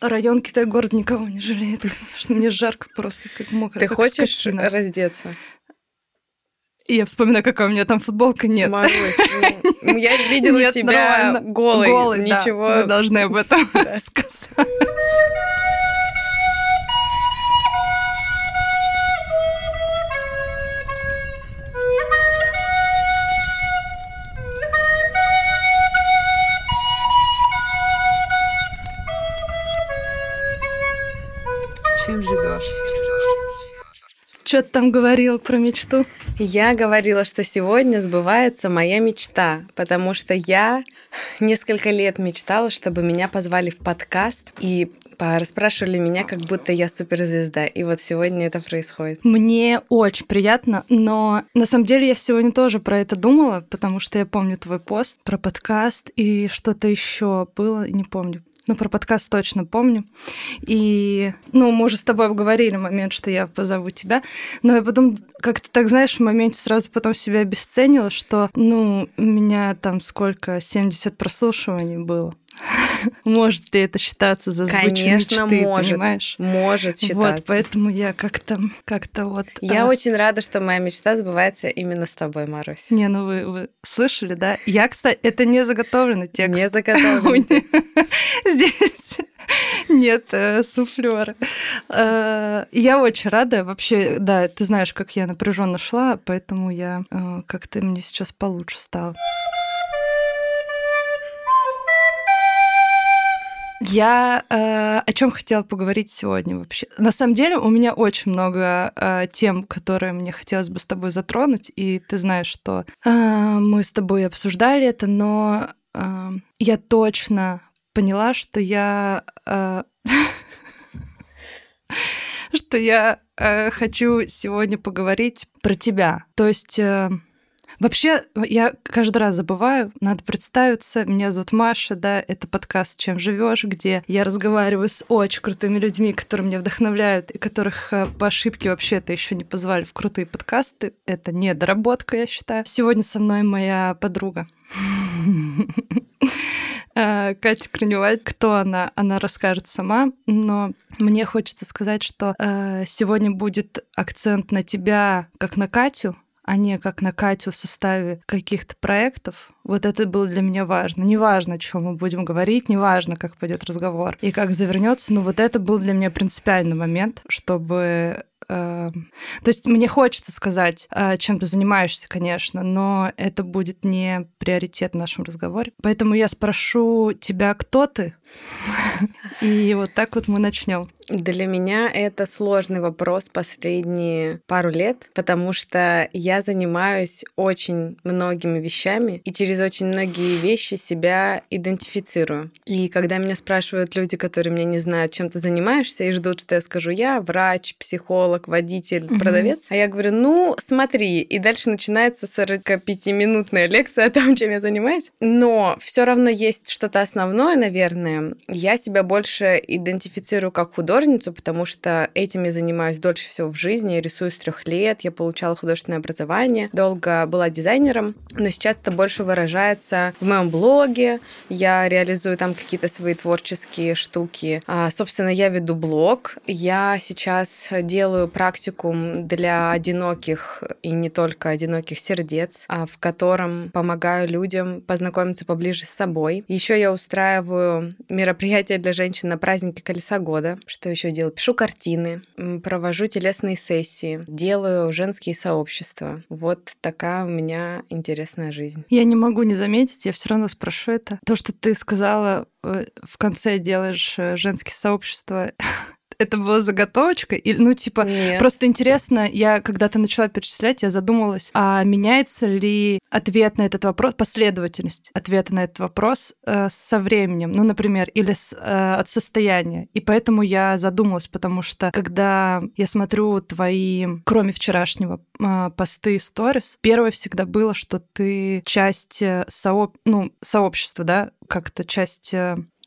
Район Китай-город никого не жалеет, конечно. Мне жарко просто, как мокро. Ты как хочешь скотина. раздеться? И я вспоминаю, какая у меня там футболка. Нет. Марусь, ну, я видела Нет, тебя нормально. голой. Голый, да. Ничего. Мы должны об этом сказать. Что ты там говорил про мечту? Я говорила, что сегодня сбывается моя мечта, потому что я несколько лет мечтала, чтобы меня позвали в подкаст и расспрашивали меня, как будто я суперзвезда. И вот сегодня это происходит. Мне очень приятно, но на самом деле я сегодня тоже про это думала, потому что я помню твой пост про подкаст и что-то еще было, не помню. Ну, про подкаст точно помню. И, ну, мы уже с тобой обговорили момент, что я позову тебя. Но я потом как-то так, знаешь, в моменте сразу потом себя обесценила, что, ну, у меня там сколько, 70 прослушиваний было. Может ли это считаться за сбычу Конечно, мечты, может. понимаешь? Может считаться. Вот, поэтому я как-то, как-то вот... Я а, очень рада, что моя мечта сбывается именно с тобой, Марусь. Не, ну вы, вы слышали, да? Я, кстати, это не заготовленный текст. Не заготовленный текст. Здесь нет суфлера. Я очень рада. Вообще, да, ты знаешь, как я напряженно шла, поэтому я э, как-то мне сейчас получше стало. Я э, о чем хотела поговорить сегодня вообще? На самом деле у меня очень много э, тем, которые мне хотелось бы с тобой затронуть, и ты знаешь, что э, мы с тобой обсуждали это, но э, я точно поняла, что я э, что я э, хочу сегодня поговорить про тебя. То есть э, Вообще, я каждый раз забываю, надо представиться. Меня зовут Маша, да, это подкаст «Чем живешь», где я разговариваю с очень крутыми людьми, которые меня вдохновляют и которых э, по ошибке вообще-то еще не позвали в крутые подкасты. Это не доработка, я считаю. Сегодня со мной моя подруга. Э, Катя Краневаль, кто она, она расскажет сама, но мне хочется сказать, что э, сегодня будет акцент на тебя, как на Катю, а не как на Катю в составе каких-то проектов. Вот это было для меня важно. Неважно, о чем мы будем говорить, неважно, как пойдет разговор и как завернется, но вот это был для меня принципиальный момент, чтобы то есть мне хочется сказать, э, чем ты занимаешься, конечно, но это будет не приоритет в нашем разговоре. Поэтому я спрошу тебя, кто ты? И вот так вот мы начнем. Для меня это сложный вопрос последние пару лет, потому что я занимаюсь очень многими вещами и через очень многие вещи себя идентифицирую. И когда меня спрашивают люди, которые меня не знают, чем ты занимаешься, и ждут, что я скажу, я врач, психолог, водитель, Мгм. продавец, а я говорю, ну, смотри, и дальше начинается 45-минутная лекция о том, чем я занимаюсь. Но все равно есть что-то основное, наверное. Я себя больше идентифицирую как художницу, потому что этим я занимаюсь дольше всего в жизни. Я рисую с трех лет, я получала художественное образование, долго была дизайнером, но сейчас это больше выражается в моем блоге. Я реализую там какие-то свои творческие штуки. А, собственно, я веду блог. Я сейчас делаю практикум для одиноких и не только одиноких сердец, а, в котором помогаю людям познакомиться поближе с собой. Еще я устраиваю мероприятия для женщин на празднике Колеса года. Что еще делаю? Пишу картины, провожу телесные сессии, делаю женские сообщества. Вот такая у меня интересная жизнь. Я не могу не заметить, я все равно спрошу это. То, что ты сказала, э, в конце делаешь э, женские сообщества, это была заготовочка? Или, ну, типа, Нет. Просто интересно, я когда-то начала перечислять, я задумалась, а меняется ли ответ на этот вопрос, последовательность ответа на этот вопрос э, со временем, ну, например, или с, э, от состояния. И поэтому я задумалась, потому что когда я смотрю твои, кроме вчерашнего, э, посты и сторис, первое всегда было, что ты часть э, сооб... ну, сообщества, да, как-то часть...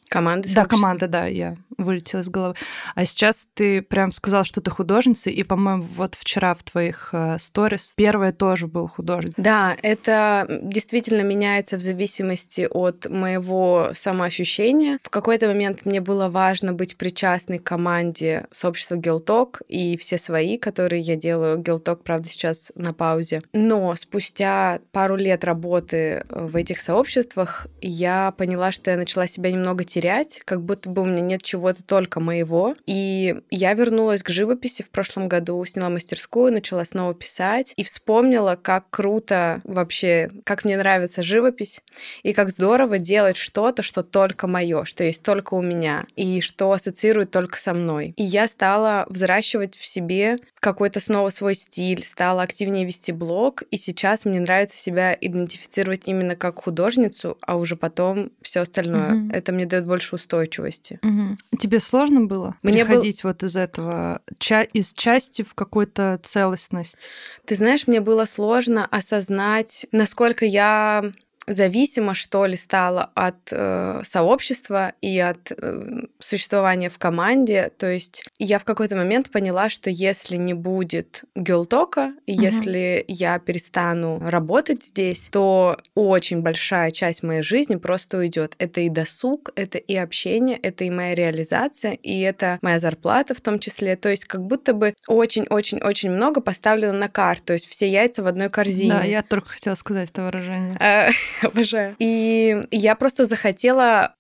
э, Команды да, команда, да, я вылетело из головы. А сейчас ты прям сказал, что ты художница, и, по-моему, вот вчера в твоих э, сторис первое тоже был художник. Да, это действительно меняется в зависимости от моего самоощущения. В какой-то момент мне было важно быть причастной к команде сообщества Гелток и все свои, которые я делаю. Гелток, правда, сейчас на паузе. Но спустя пару лет работы в этих сообществах я поняла, что я начала себя немного терять, как будто бы у меня нет чего-то только моего. И я вернулась к живописи в прошлом году, сняла мастерскую, начала снова писать и вспомнила, как круто вообще, как мне нравится живопись и как здорово делать что-то, что только мое, что есть только у меня и что ассоциирует только со мной. И я стала взращивать в себе какой-то снова свой стиль, стала активнее вести блог, и сейчас мне нравится себя идентифицировать именно как художницу, а уже потом все остальное. Угу. Это мне дает больше устойчивости. Угу. Тебе сложно было мне переходить был... вот из этого, ча- из части в какую-то целостность? Ты знаешь, мне было сложно осознать, насколько я зависима, что ли, стала от э, сообщества и от э, существования в команде. То есть я в какой-то момент поняла, что если не будет гелтока, угу. если я перестану работать здесь, то очень большая часть моей жизни просто уйдет. Это и досуг, это и общение, это и моя реализация, и это моя зарплата в том числе. То есть как будто бы очень-очень-очень много поставлено на карту. То есть все яйца в одной корзине. Да, я только хотела сказать это выражение. Обожаю. И я просто захотела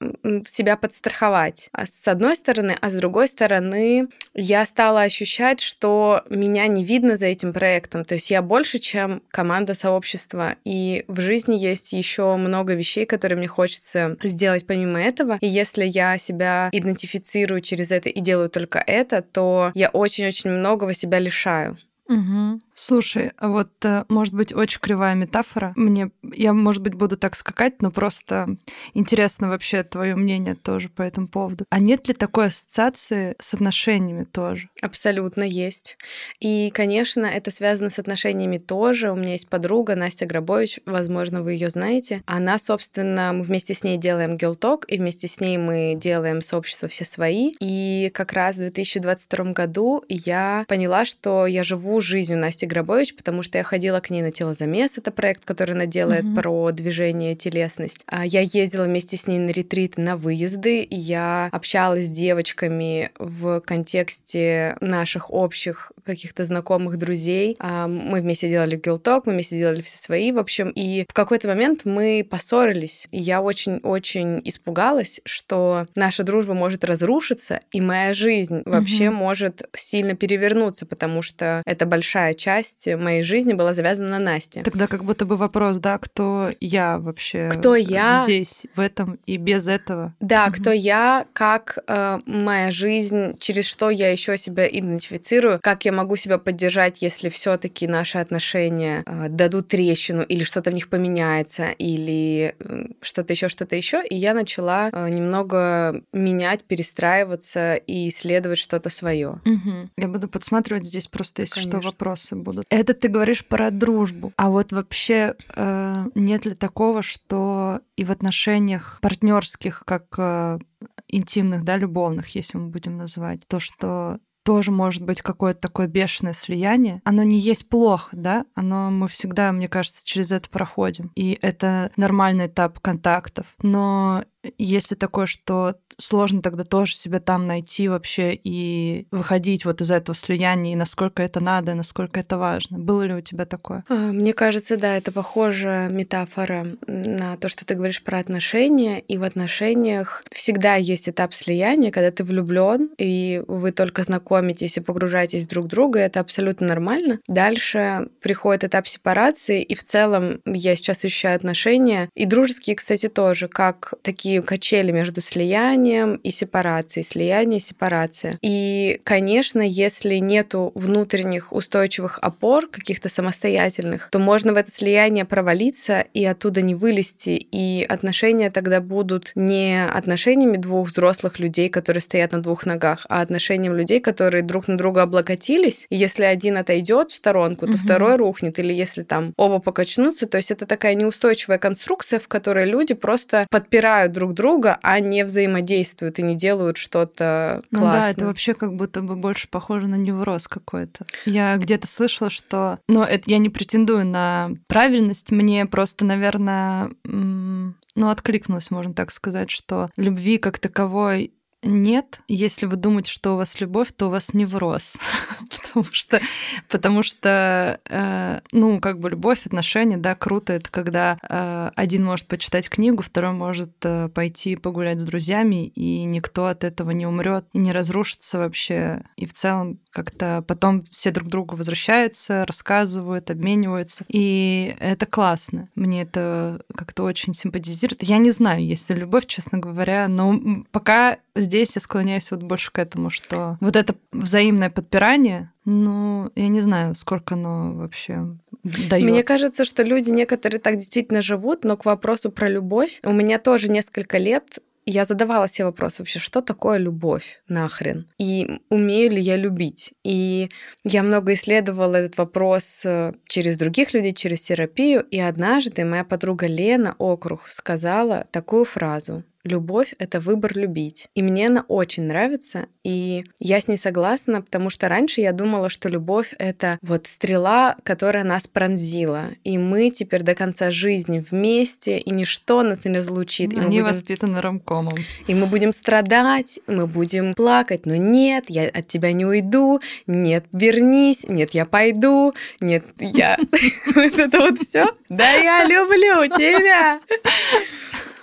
себя подстраховать. А с одной стороны, а с другой стороны, я стала ощущать, что меня не видно за этим проектом. То есть я больше, чем команда сообщества. И в жизни есть еще много вещей, которые мне хочется сделать помимо этого. И если я себя идентифицирую через это и делаю только это, то я очень-очень многого себя лишаю. Угу. Слушай, а вот э, может быть очень кривая метафора. Мне, я, может быть, буду так скакать, но просто интересно вообще твое мнение тоже по этому поводу. А нет ли такой ассоциации с отношениями тоже? Абсолютно есть. И, конечно, это связано с отношениями тоже. У меня есть подруга Настя Грабович, возможно, вы ее знаете. Она, собственно, мы вместе с ней делаем Гелток, и вместе с ней мы делаем сообщество все свои. И как раз в 2022 году я поняла, что я живу жизнью Насти Грабович, потому что я ходила к ней на телозамес, это проект, который она делает mm-hmm. про движение телесность. А я ездила вместе с ней на ретриты, на выезды, я общалась с девочками в контексте наших общих каких-то знакомых друзей. А мы вместе делали гилток, мы вместе делали все свои, в общем, и в какой-то момент мы поссорились, и я очень-очень испугалась, что наша дружба может разрушиться, и моя жизнь вообще mm-hmm. может сильно перевернуться, потому что это большая часть моей жизни была завязана на Насте. Тогда как будто бы вопрос, да, кто я вообще кто я здесь, в этом и без этого. Да, угу. кто я, как э, моя жизнь, через что я еще себя идентифицирую, как я могу себя поддержать, если все-таки наши отношения э, дадут трещину или что-то в них поменяется, или э, что-то еще, что-то еще. И я начала э, немного менять, перестраиваться и исследовать что-то свое. Угу. Я буду подсматривать здесь просто, если Конечно что вопросы будут. Это ты говоришь про дружбу. А вот вообще э, нет ли такого, что и в отношениях партнерских, как э, интимных, да, любовных, если мы будем называть, то, что тоже может быть какое-то такое бешеное слияние. Оно не есть плохо, да? Оно мы всегда, мне кажется, через это проходим. И это нормальный этап контактов. Но если такое, что сложно тогда тоже себя там найти вообще и выходить вот из этого слияния, и насколько это надо, насколько это важно. Было ли у тебя такое? А, мне кажется, да, это похожая метафора на то, что ты говоришь про отношения. И в отношениях всегда есть этап слияния, когда ты влюблен, и вы только знакомитесь и погружаетесь друг в друга, это абсолютно нормально. Дальше приходит этап сепарации, и в целом я сейчас ощущаю отношения, и дружеские, кстати, тоже, как такие такие качели между слиянием и сепарацией, слияние и сепарация. И, конечно, если нету внутренних устойчивых опор, каких-то самостоятельных, то можно в это слияние провалиться и оттуда не вылезти, и отношения тогда будут не отношениями двух взрослых людей, которые стоят на двух ногах, а отношением людей, которые друг на друга облокотились. И если один отойдет в сторонку, то угу. второй рухнет, или если там оба покачнутся, то есть это такая неустойчивая конструкция, в которой люди просто подпирают друг друга, а не взаимодействуют и не делают что-то классное. Ну да, это вообще как будто бы больше похоже на невроз какой-то. Я где-то слышала, что... Но это я не претендую на правильность, мне просто, наверное, ну, откликнулось, можно так сказать, что любви как таковой нет. Если вы думаете, что у вас любовь, то у вас невроз. потому что, потому что э, ну, как бы любовь, отношения, да, круто. Это когда э, один может почитать книгу, второй может э, пойти погулять с друзьями, и никто от этого не умрет и не разрушится вообще. И в целом как-то потом все друг другу возвращаются, рассказывают, обмениваются. И это классно. Мне это как-то очень симпатизирует. Я не знаю, есть ли любовь, честно говоря, но пока здесь я склоняюсь вот больше к этому, что вот это взаимное подпирание, ну, я не знаю, сколько оно вообще дает. Мне кажется, что люди некоторые так действительно живут, но к вопросу про любовь у меня тоже несколько лет я задавала себе вопрос вообще, что такое любовь нахрен? И умею ли я любить? И я много исследовала этот вопрос э, через других людей, через терапию. И однажды моя подруга Лена Округ сказала такую фразу. Любовь — это выбор любить. И мне она очень нравится, и я с ней согласна, потому что раньше я думала, что любовь — это вот стрела, которая нас пронзила, и мы теперь до конца жизни вместе, и ничто нас не разлучит. Они и мы будем... воспитаны рамкомом. И мы будем страдать, мы будем плакать, но нет, я от тебя не уйду, нет, вернись, нет, я пойду, нет, я... Вот это вот все. Да, я люблю тебя.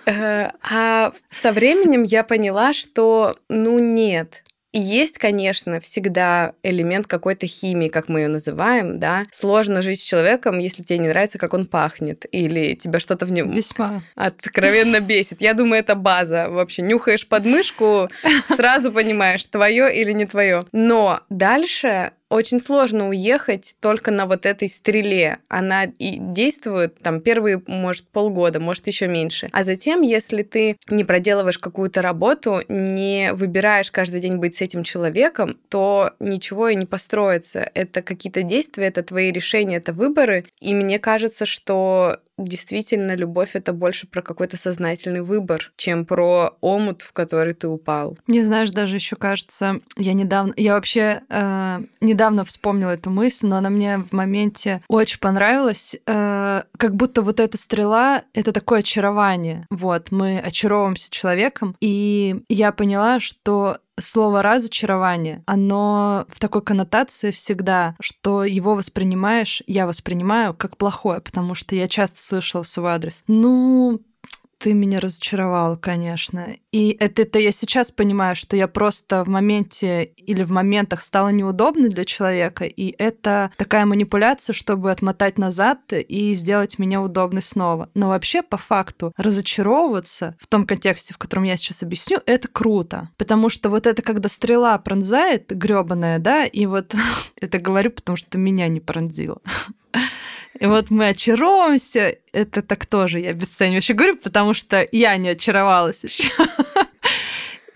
Э, а со временем я поняла, что, ну, нет, есть, конечно, всегда элемент какой-то химии, как мы ее называем, да. Сложно жить с человеком, если тебе не нравится, как он пахнет, или тебя что-то в нем Весьма. откровенно бесит. Я думаю, это база. Вообще, нюхаешь подмышку, сразу понимаешь, твое или не твое. Но дальше очень сложно уехать только на вот этой стреле. Она и действует там первые, может, полгода, может, еще меньше. А затем, если ты не проделываешь какую-то работу, не выбираешь каждый день быть с этим человеком, то ничего и не построится. Это какие-то действия, это твои решения, это выборы. И мне кажется, что действительно любовь это больше про какой-то сознательный выбор, чем про омут, в который ты упал. Мне, знаешь, даже еще кажется, я недавно, я вообще э, недавно вспомнила эту мысль, но она мне в моменте очень понравилась, э, как будто вот эта стрела — это такое очарование. Вот, мы очаровываемся человеком, и я поняла, что слово разочарование, оно в такой коннотации всегда, что его воспринимаешь, я воспринимаю как плохое, потому что я часто слышала в свой адрес. Ну, ты меня разочаровал, конечно. И это, это я сейчас понимаю, что я просто в моменте или в моментах стала неудобной для человека, и это такая манипуляция, чтобы отмотать назад и сделать меня удобной снова. Но вообще, по факту, разочаровываться в том контексте, в котором я сейчас объясню, это круто. Потому что вот это, когда стрела пронзает, гребаная, да, и вот это говорю, потому что меня не пронзило. И вот мы очаровываемся. Это так тоже я обесценивающе говорю, потому что я не очаровалась еще.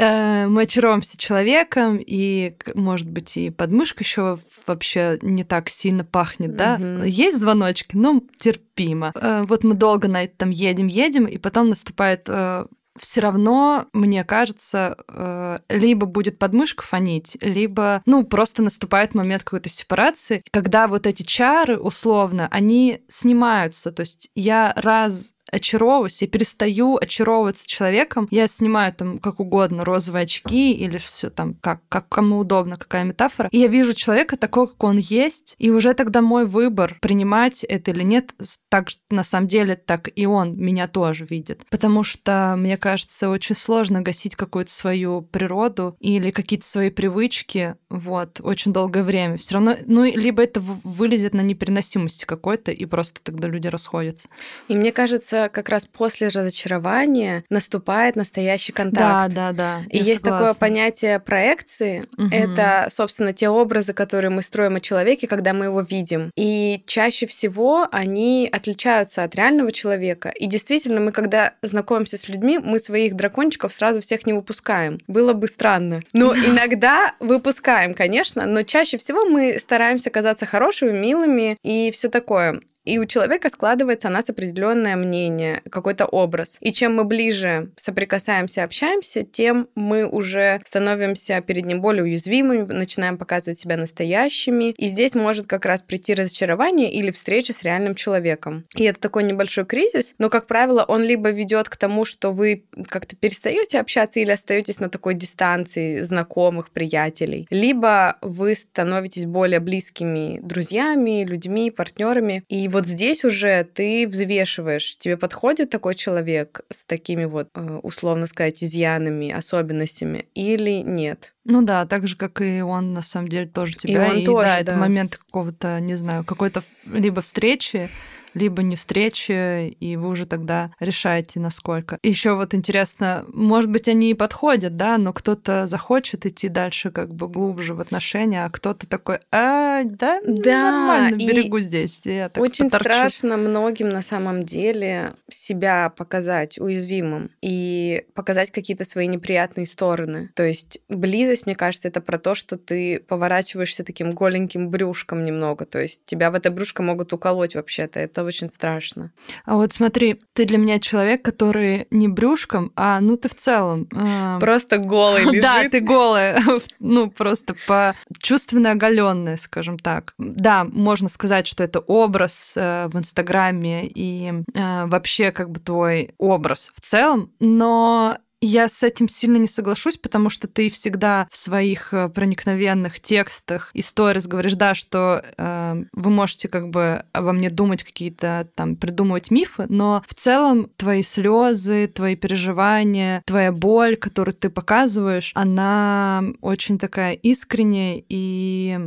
Э, мы очаровываемся человеком, и, может быть, и подмышка еще вообще не так сильно пахнет, да? Mm-hmm. Есть звоночки, но терпимо. Э, вот мы долго на этом едем, едем, и потом наступает э, все равно, мне кажется, э, либо будет подмышка фонить, либо, ну, просто наступает момент какой-то сепарации, когда вот эти чары, условно, они снимаются. То есть я раз очаровываюсь, я перестаю очаровываться человеком, я снимаю там как угодно розовые очки или все там, как, как кому удобно, какая метафора, и я вижу человека такого, как он есть, и уже тогда мой выбор, принимать это или нет, так на самом деле, так и он меня тоже видит. Потому что, мне кажется, очень сложно гасить какую-то свою природу или какие-то свои привычки, вот, очень долгое время. Все равно, ну, либо это вылезет на непереносимости какой-то, и просто тогда люди расходятся. И мне кажется, как раз после разочарования наступает настоящий контакт. Да, да, да. И есть согласна. такое понятие проекции. Угу. Это, собственно, те образы, которые мы строим о человеке, когда мы его видим. И чаще всего они отличаются от реального человека. И действительно, мы, когда знакомимся с людьми, мы своих дракончиков сразу всех не выпускаем. Было бы странно. Но иногда выпускаем, конечно, но чаще всего мы стараемся казаться хорошими, милыми и все такое. И у человека складывается о нас определенное мнение, какой-то образ. И чем мы ближе соприкасаемся, общаемся, тем мы уже становимся перед ним более уязвимыми, начинаем показывать себя настоящими. И здесь может как раз прийти разочарование или встреча с реальным человеком. И это такой небольшой кризис, но, как правило, он либо ведет к тому, что вы как-то перестаете общаться или остаетесь на такой дистанции знакомых, приятелей, либо вы становитесь более близкими друзьями, людьми, партнерами. И вот здесь уже ты взвешиваешь, тебе подходит такой человек с такими вот, э, условно сказать, изъянами, особенностями или нет. Ну да, так же, как и он, на самом деле, тоже тебя. И он тоже, да, да. это момент какого-то, не знаю, какой-то либо встречи, либо не встречи, и вы уже тогда решаете, насколько. Еще вот интересно, может быть, они и подходят, да, но кто-то захочет идти дальше как бы глубже в отношения, а кто-то такой, а, да, Да, нормально, берегу здесь. Я Очень поторчу». страшно многим на самом деле себя показать уязвимым и показать какие-то свои неприятные стороны. То есть близость, мне кажется, это про то, что ты поворачиваешься таким голеньким брюшком немного. То есть тебя в это брюшко могут уколоть вообще-то. Это очень страшно. А вот смотри, ты для меня человек, который не брюшком, а ну ты в целом. а, Просто голый лежит. Да, ты голая, ну просто по чувственно оголенная, скажем так. Да, можно сказать, что это образ э, в Инстаграме и э, вообще как бы твой образ в целом, но я с этим сильно не соглашусь, потому что ты всегда в своих э, проникновенных текстах и сторис говоришь, да, что э, вы можете как бы обо мне думать какие-то там, придумывать мифы, но в целом твои слезы, твои переживания, твоя боль, которую ты показываешь, она очень такая искренняя и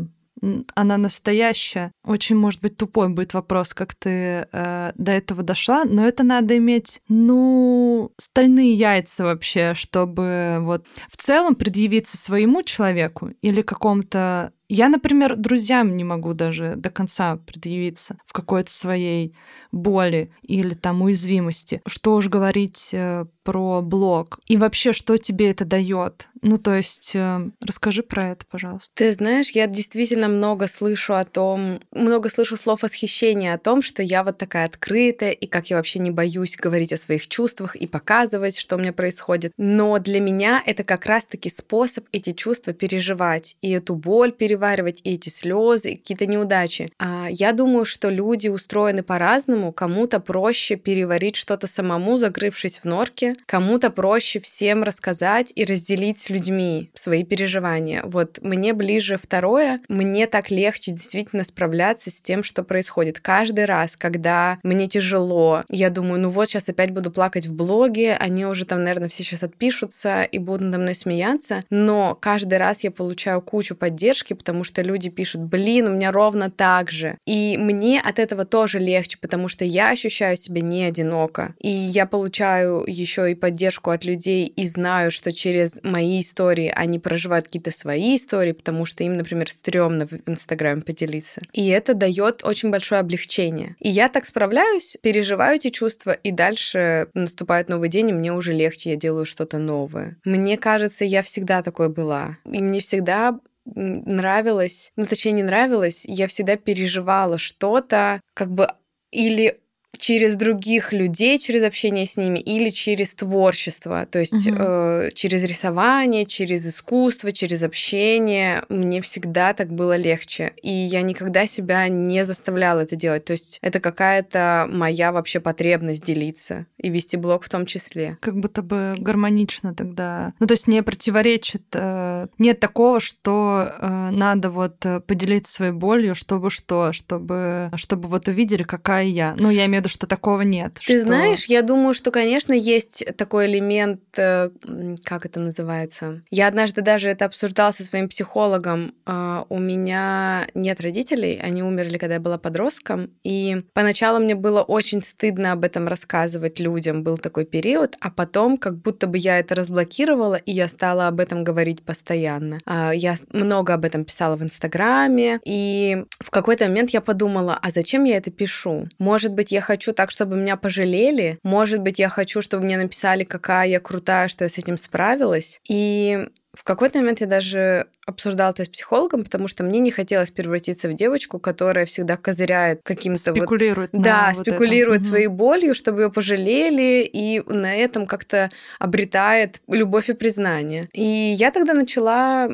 она настоящая. Очень, может быть, тупой будет вопрос, как ты э, до этого дошла, но это надо иметь, ну, стальные яйца вообще, чтобы вот в целом предъявиться своему человеку или какому-то я, например, друзьям не могу даже до конца предъявиться в какой-то своей боли или там уязвимости. Что уж говорить э, про блог. И вообще, что тебе это дает? Ну, то есть, э, расскажи про это, пожалуйста. Ты знаешь, я действительно много слышу о том, много слышу слов восхищения о том, что я вот такая открытая, и как я вообще не боюсь говорить о своих чувствах и показывать, что у меня происходит. Но для меня это как раз-таки способ эти чувства переживать, и эту боль переваривать, эти слезы, какие-то неудачи. А я думаю, что люди устроены по-разному. Кому-то проще переварить что-то самому, закрывшись в норке, кому-то проще всем рассказать и разделить с людьми свои переживания. Вот мне ближе второе. Мне так легче действительно справляться с тем, что происходит. Каждый раз, когда мне тяжело, я думаю, ну вот сейчас опять буду плакать в блоге, они уже там, наверное, все сейчас отпишутся и будут надо мной смеяться, но каждый раз я получаю кучу поддержки, потому что люди пишут, блин, у меня ровно так же. И мне от этого тоже легче, потому что я ощущаю себя не одиноко. И я получаю еще и поддержку от людей и знаю, что через мои истории они проживают какие-то свои истории, потому что им, например, стрёмно в Инстаграме поделиться. И это дает очень большое облегчение. И я так справляюсь, переживаю эти чувства, и дальше наступает новый день, и мне уже легче, я делаю что-то новое. Мне кажется, я всегда такой была. И мне всегда нравилось, ну, точнее, не нравилось, я всегда переживала что-то, как бы или через других людей, через общение с ними, или через творчество, то есть Мгм. э, через рисование, через искусство, через общение. Мне всегда так было легче, и я никогда себя не заставляла это делать. То есть это какая-то моя вообще потребность делиться и вести блог в том числе. Как будто бы гармонично тогда. Ну, то есть не противоречит. э, Нет такого, что э, надо вот э, поделиться своей болью, чтобы что, чтобы, чтобы вот увидели, какая я. Ну, я имею виду, что такого нет. Ты что- знаешь, я думаю, что, конечно, есть такой элемент, э, как это называется. Я однажды даже это обсуждала со своим психологом. А, У меня нет родителей, они умерли, когда я была подростком, и поначалу мне было очень стыдно об этом рассказывать людям, был такой период, а потом как будто бы я это разблокировала, и я стала об этом говорить постоянно. А, Я много об этом писала в Инстаграме, и в какой-то момент я подумала, а зачем я это пишу? Может быть, я хочу так, чтобы меня пожалели? Может быть, я хочу, чтобы мне написали, какая я крутая, что я с этим справилась? И в какой-то момент я даже обсуждала это с психологом, потому что мне не хотелось превратиться в девочку, которая всегда козыряет каким-то Спекулирует. Вот, да, вот спекулирует этом. своей болью, чтобы ее пожалели, и на этом как-то обретает любовь и признание. И я тогда начала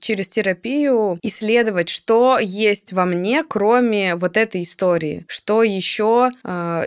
через терапию исследовать, что есть во мне, кроме вот этой истории, что еще,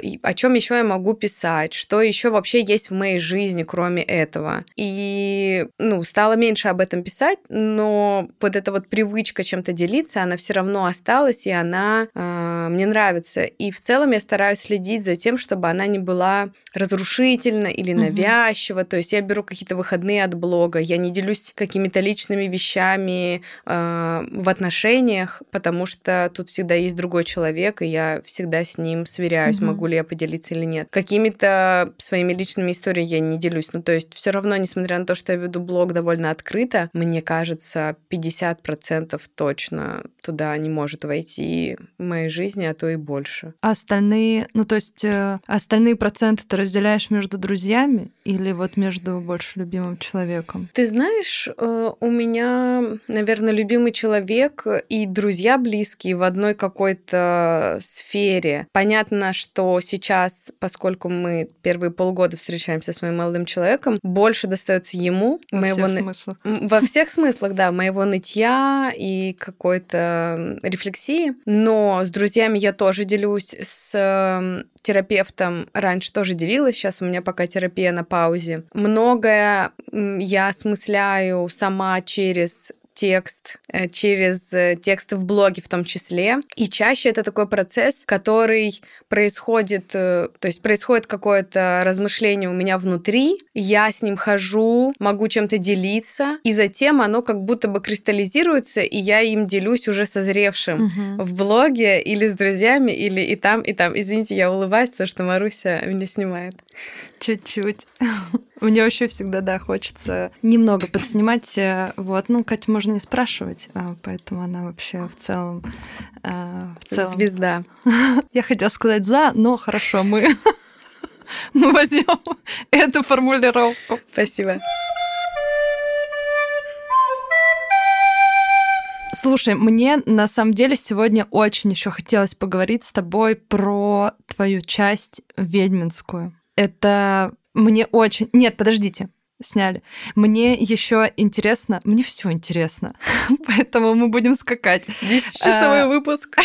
и о чем еще я могу писать, что еще вообще есть в моей жизни, кроме этого. И ну, стала меньше об этом писать, но вот эта вот привычка чем-то делиться, она все равно осталась, и она э, мне нравится. И в целом я стараюсь следить за тем, чтобы она не была разрушительна или навязчива. То есть я беру какие-то выходные от блога, я не делюсь какими-то личными вещами э, в отношениях, потому что тут всегда есть другой человек, и я всегда с ним сверяюсь, Мгм. могу ли я поделиться или нет. Какими-то своими личными историями я не делюсь. Ну, то есть все равно, несмотря на то, что я веду блог довольно открыто, мне кажется, 50% точно туда не может войти в моей жизни, а то и больше. А остальные, ну то есть э, остальные проценты ты разделяешь между друзьями или вот между больше любимым человеком? Ты знаешь, э, у меня, наверное, любимый человек и друзья близкие в одной какой-то сфере. Понятно, что сейчас, поскольку мы первые полгода встречаемся с моим молодым человеком, больше достается ему, Во моего всех смыслах. Во всех смыслах, да, моего нытья и какой-то рефлексии. Но с друзьями я тоже делюсь, с терапевтом раньше тоже делилась, сейчас у меня пока терапия на паузе. Многое я осмысляю сама через текст, э, через э, тексты в блоге в том числе. И чаще это такой процесс, который происходит, э, то есть происходит какое-то размышление у меня внутри, я с ним хожу, могу чем-то делиться, и затем оно как будто бы кристаллизируется, и я им делюсь уже созревшим Мгм. в блоге или с друзьями, или и там, и там. Извините, я улыбаюсь, потому что Маруся меня снимает. Чуть-чуть. Мне вообще всегда, да, хочется немного подснимать. э, Вот, ну, Катю можно не спрашивать, а, поэтому она вообще в целом... а, В целом... Звезда. Я хотела сказать «за», но хорошо, мы... Мы возьмем эту формулировку. Спасибо. Слушай, мне на самом деле сегодня очень еще хотелось поговорить с тобой про твою часть ведьминскую. Это мне очень... Нет, подождите, сняли. Мне еще интересно, мне все интересно, поэтому мы будем скакать. 10-часовой А, выпуск.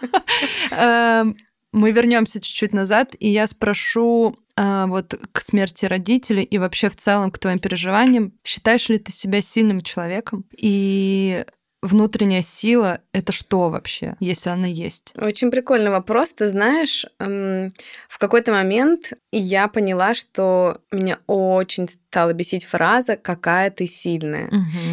Эм, Мы вернемся чуть-чуть назад, и я спрошу а, вот к смерти родителей и вообще в целом к твоим переживаниям. Считаешь ли ты себя сильным человеком? И внутренняя сила — это что вообще, если она есть? Очень прикольный вопрос. Ты знаешь, эм, в какой-то момент я поняла, что меня очень стала бесить фраза «какая ты сильная».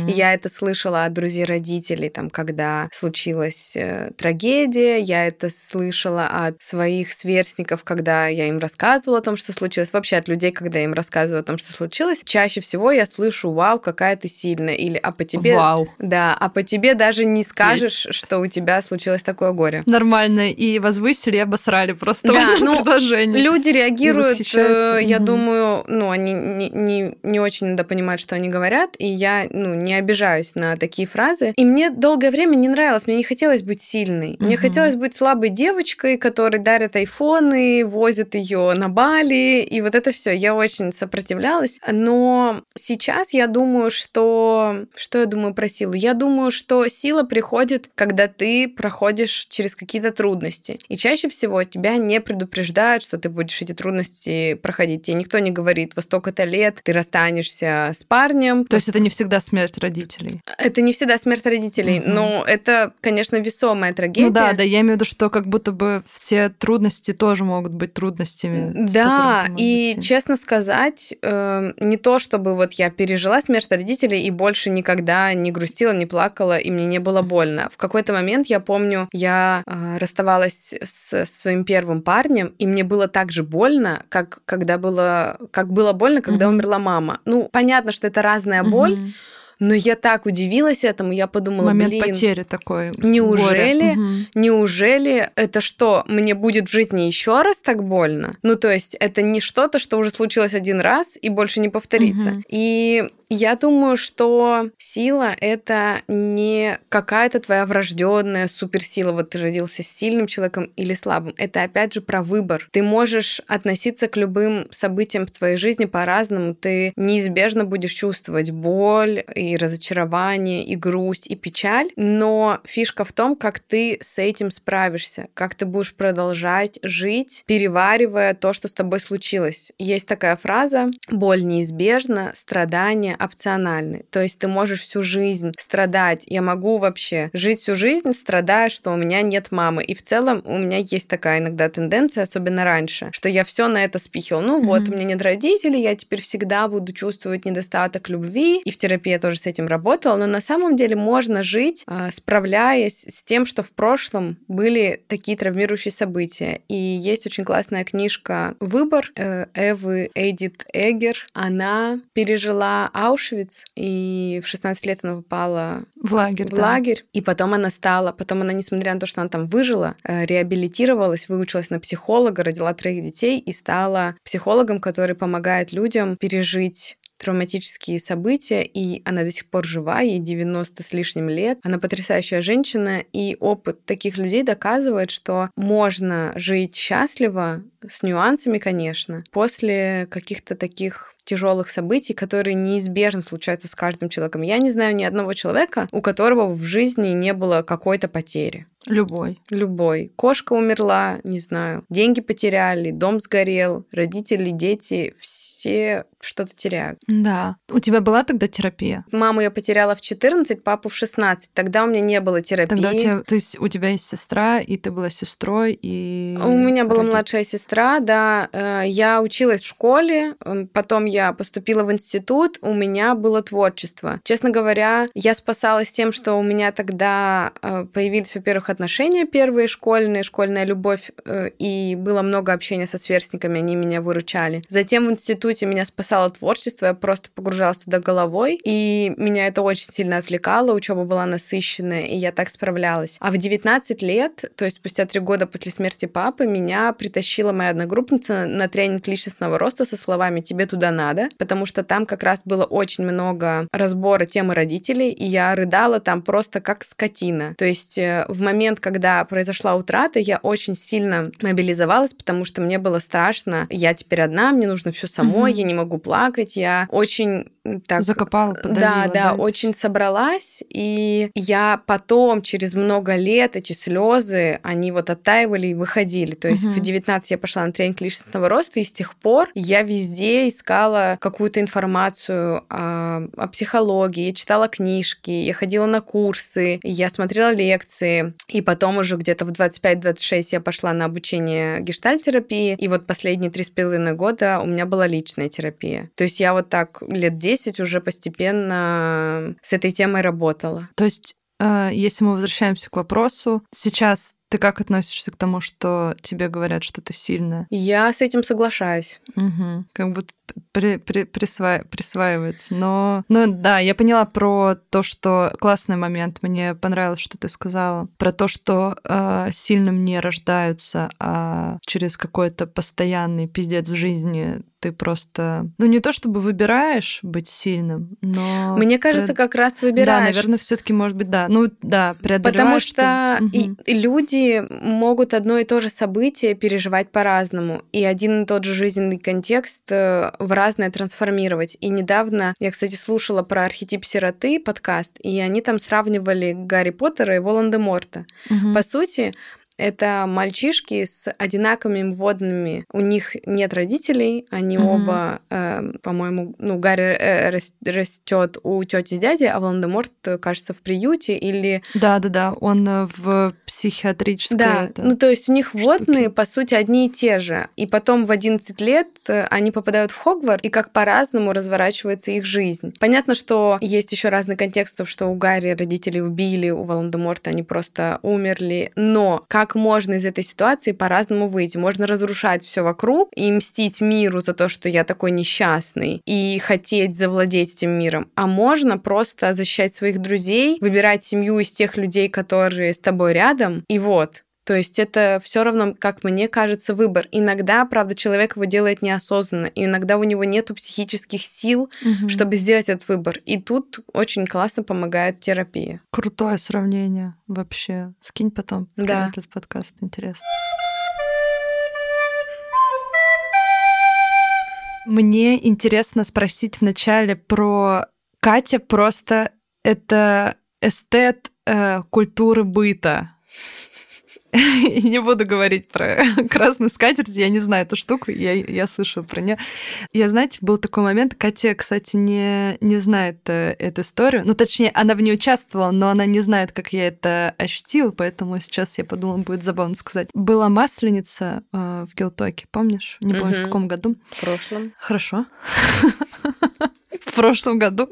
И Я это слышала от друзей родителей, там, когда случилась э, трагедия, я это слышала от своих сверстников, когда я им рассказывала о том, что случилось, вообще от людей, когда я им рассказываю о том, что случилось. Чаще всего я слышу «Вау, какая ты сильная» или «А по тебе...» Вау. Да, а по тебе даже не скажешь, что у тебя случилось такое горе. Нормально. И возвысили, и обосрали просто Да, ну, предложении. Люди реагируют, э, я Мгм. думаю, ну, они не, не, не очень надо понимать, что они говорят, и я, ну, не обижаюсь на такие фразы. И мне долгое время не нравилось, мне не хотелось быть сильной. Мне Мгм. хотелось быть слабой девочкой, которой дарят айфоны, возят ее на Бали, и вот это все. Я очень сопротивлялась. Но сейчас я думаю, что... Что я думаю про силу? Я думаю, что сила приходит, когда ты проходишь через какие-то трудности. И чаще всего тебя не предупреждают, что ты будешь эти трудности проходить. Тебе никто не говорит, во столько-то лет ты расстанешься с парнем. То есть это не всегда смерть родителей. Это не всегда смерть родителей, Мгм. но это, конечно, весомая трагедия. Ну да, да, я имею в виду, что как будто бы все трудности тоже могут быть трудностями. Да, и быть, честно сказать, э, не то чтобы вот я пережила смерть родителей и больше никогда не грустила, не плакала, и мне не было больно. В какой-то момент, я помню, я э, расставалась с своим первым парнем, и мне было так же больно, как когда было, как было больно, когда Мгм. умерла мама. Ну, понятно, что это разная боль, Мгм. но я так удивилась этому, я подумала, Момент блин, потери такой. неужели. Мгм. Неужели это что, мне будет в жизни еще раз так больно? Ну, то есть это не что-то, что уже случилось один раз и больше не повторится. Мгм. И Я думаю, что сила — это не какая-то твоя врожденная суперсила. Вот ты родился с сильным человеком или слабым. Это, опять же, про выбор. Ты можешь относиться к любым событиям в твоей жизни по-разному. Ты неизбежно будешь чувствовать боль и разочарование, и грусть, и печаль. Но фишка в том, как ты с этим справишься, как ты будешь продолжать жить, переваривая то, что с тобой случилось. Есть такая фраза «боль неизбежна, страдания опциональны». То есть ты можешь всю жизнь страдать. Я могу вообще жить всю жизнь, страдая, что у меня нет мамы. И в целом у меня есть такая иногда тенденция, особенно раньше, что я все на это спихивала. Ну mm-hmm. вот, у меня нет родителей, я теперь всегда буду чувствовать недостаток любви. И в терапии я тоже с этим работала. Но на самом деле можно жить, а, справляясь с тем, что в прошлом были такие травмирующие события. И есть очень классная книжка «Выбор» э, Эвы Эдит Эгер. Она пережила Аушвиц, и в 16 лет она попала в лагерь. В да. лагерь. И потом она стала, потом она, несмотря на то, что она там выжила, э, реабилитировалась, выучилась на психолога, родила троих детей и стала психологом, который помогает людям пережить травматические события, и она до сих пор жива, ей 90 с лишним лет. Она потрясающая женщина, и опыт таких людей доказывает, что можно жить счастливо, с нюансами, конечно, после каких-то таких тяжелых событий, которые неизбежно случаются с каждым человеком. Я не знаю ни одного человека, у которого в жизни не было какой-то потери. Любой. Любой. Кошка умерла, не знаю, деньги потеряли, дом сгорел, родители, дети, все что-то теряют. Да. У тебя была тогда терапия? Маму я потеряла в 14, папу в 16. Тогда у меня не было терапии. Тогда у тебя, то есть у тебя есть сестра, и ты была сестрой, и... У меня была младшая сестра, да. Э, я училась в школе, потом я поступила в институт, у меня было творчество. Честно говоря, я спасалась тем, что у меня тогда э, появились, во-первых, отношения первые школьные, школьная любовь, э, и было много общения со сверстниками, они меня выручали. Затем в институте меня спасало творчество, я просто погружалась туда головой, и меня это очень сильно отвлекало, учеба была насыщенная, и я так справлялась. А в 19 лет, то есть спустя три года после смерти папы, меня притащила моя одногруппница на тренинг личностного роста со словами «тебе туда надо», потому что там как раз было очень много разбора темы родителей, и я рыдала там просто как скотина. То есть э, в момент момент, когда произошла утрата, я очень сильно мобилизовалась, потому что мне было страшно. Я теперь одна, мне нужно все самой, mm-hmm. я не могу плакать. Я очень так... Закопала, подавила, да, да, да, очень собралась. И я потом, через много лет, эти слезы, они вот оттаивали и выходили. То есть mm-hmm. в 19 я пошла на тренинг личностного роста, и с тех пор я везде искала какую-то информацию о, о психологии, я читала книжки, я ходила на курсы, я смотрела лекции. И потом уже где-то в 25-26 я пошла на обучение гештальтерапии. И вот последние три с половиной года у меня была личная терапия. То есть я вот так лет 10 уже постепенно с этой темой работала. То есть э, если мы возвращаемся к вопросу, сейчас ты как относишься к тому, что тебе говорят, что ты сильная? Я с этим соглашаюсь. Угу. Как будто при, при, присва, присваивается. Но, но да, я поняла про то, что классный момент. Мне понравилось, что ты сказала. Про то, что э, сильным не рождаются, а через какой-то постоянный пиздец в жизни ты просто, ну не то чтобы выбираешь быть сильным, но мне кажется, ты... как раз выбираешь. Да, наверное, все-таки может быть, да, ну да, преодолеваешь. Потому что и, и люди могут одно и то же событие переживать по-разному, и один и тот же жизненный контекст э, в разное трансформировать. И недавно я, кстати, слушала про архетип сироты подкаст, и они там сравнивали Гарри Поттера и Волан-де-Морта. Угу. По сути, это мальчишки с одинаковыми водными. У них нет родителей, они mm-hmm. оба, э, по-моему, ну, Гарри э, растет у тети с дядей, а Волан-де-Морт, э, кажется, в приюте или... Да-да-да, он э, в психиатрической... Да, это... ну то есть у них штуки. водные, по сути, одни и те же. И потом в 11 лет э, они попадают в Хогвартс, и как по-разному разворачивается их жизнь. Понятно, что есть еще разные контексты, что у Гарри родители убили, у Волан-де-Морта они просто умерли, но как как можно из этой ситуации по-разному выйти. Можно разрушать все вокруг и мстить миру за то, что я такой несчастный, и хотеть завладеть этим миром. А можно просто защищать своих друзей, выбирать семью из тех людей, которые с тобой рядом, и вот, То есть это все равно, как мне кажется, выбор. Иногда, правда, человек его делает неосознанно, и иногда у него нет психических сил, угу. чтобы сделать этот выбор. И тут очень классно помогает терапия. Крутое сравнение вообще. Скинь потом да. этот подкаст, интересно. Мне интересно спросить вначале про Катя. Просто это эстет э, культуры быта. Не буду говорить про красную скатерть, я не знаю эту штуку, я, я слышала про нее. Я, знаете, был такой момент, Катя, кстати, не, не знает э, эту историю. Ну, точнее, она в ней участвовала, но она не знает, как я это ощутила, поэтому сейчас я подумала, будет забавно сказать. Была масленица э, в Гелтоке, помнишь? Не помню, в каком году. В прошлом. Хорошо. в прошлом году.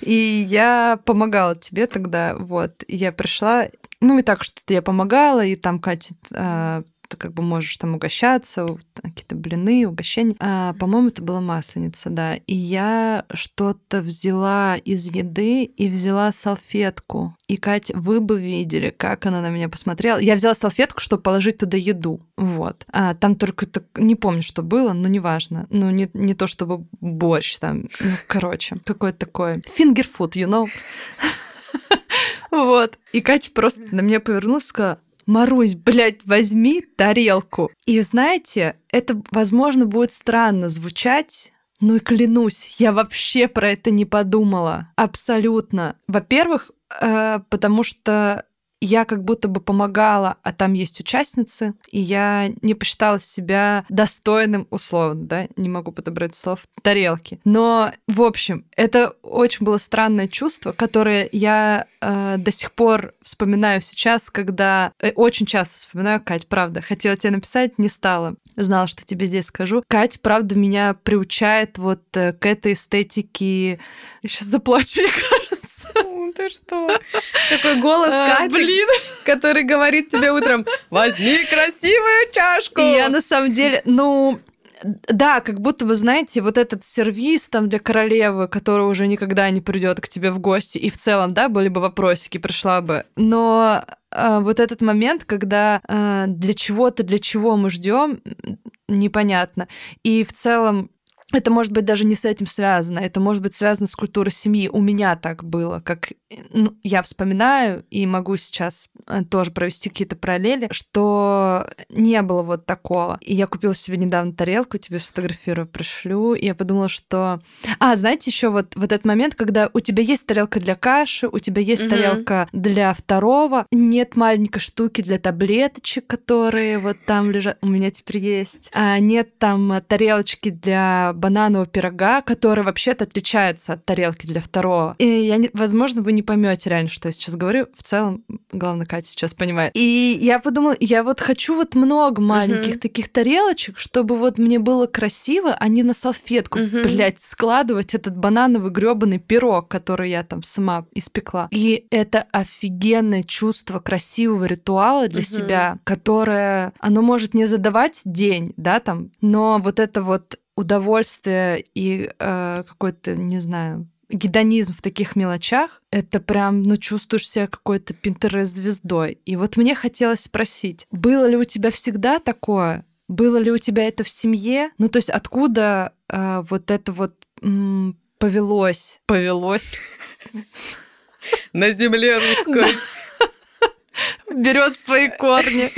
И я помогала тебе тогда, вот. Я пришла, ну и так что-то я помогала, и там Катя а, ты как бы можешь там угощаться, какие-то блины, угощения. А, по-моему, это была масленица, да. И я что-то взяла из еды и взяла салфетку. И, Катя, вы бы видели, как она на меня посмотрела. Я взяла салфетку, чтобы положить туда еду. Вот. А, там только так, не помню, что было, но неважно. Ну, не, не то чтобы борщ там. Ну, короче, какой-то такой фингерфуд, you know? Вот. И Катя просто на меня повернулась и сказала, Марусь, блядь, возьми тарелку. И знаете, это, возможно, будет странно звучать, ну и клянусь, я вообще про это не подумала. Абсолютно. Во-первых, э, потому что я как будто бы помогала, а там есть участницы, и я не посчитала себя достойным, условно, да, не могу подобрать слов, тарелки. Но, в общем, это очень было странное чувство, которое я э, до сих пор вспоминаю сейчас, когда... Э, очень часто вспоминаю, Кать, правда, хотела тебе написать, не стала. Знала, что тебе здесь скажу. Кать, правда, меня приучает вот э, к этой эстетике... Сейчас заплачу, мне кажется. Ты что? Такой голос а, Кати, блин. который говорит тебе утром, возьми красивую чашку. И я на самом деле, ну, да, как будто бы, знаете, вот этот сервис там для королевы, который уже никогда не придет к тебе в гости, и в целом, да, были бы вопросики, пришла бы. Но э, вот этот момент, когда э, для чего-то, для чего мы ждем, непонятно. И в целом это может быть даже не с этим связано, это может быть связано с культурой семьи. У меня так было, как ну, я вспоминаю и могу сейчас э, тоже провести какие-то параллели, что не было вот такого. И я купила себе недавно тарелку, тебе сфотографирую, пришлю, и я подумала, что... А, знаете, еще вот, вот этот момент, когда у тебя есть тарелка для каши, у тебя есть угу. тарелка для второго, нет маленькой штуки для таблеточек, которые вот там лежат, у меня теперь есть, а нет там тарелочки для бананового пирога, который вообще-то отличается от тарелки для второго. И я, не, возможно, вы не поймете реально, что я сейчас говорю. В целом, главное, Катя сейчас понимает. И я подумала, я вот хочу вот много маленьких uh-huh. таких тарелочек, чтобы вот мне было красиво, а не на салфетку, uh-huh. блядь, складывать этот банановый грёбаный пирог, который я там сама испекла. И это офигенное чувство красивого ритуала для uh-huh. себя, которое, оно может не задавать день, да, там, но вот это вот удовольствие и э, какой-то, не знаю, гедонизм в таких мелочах, это прям, ну, чувствуешь себя какой-то пинтерес-звездой. И вот мне хотелось спросить, было ли у тебя всегда такое? Было ли у тебя это в семье? Ну, то есть откуда э, вот это вот м, повелось? Повелось? На земле русской. Берет свои корни.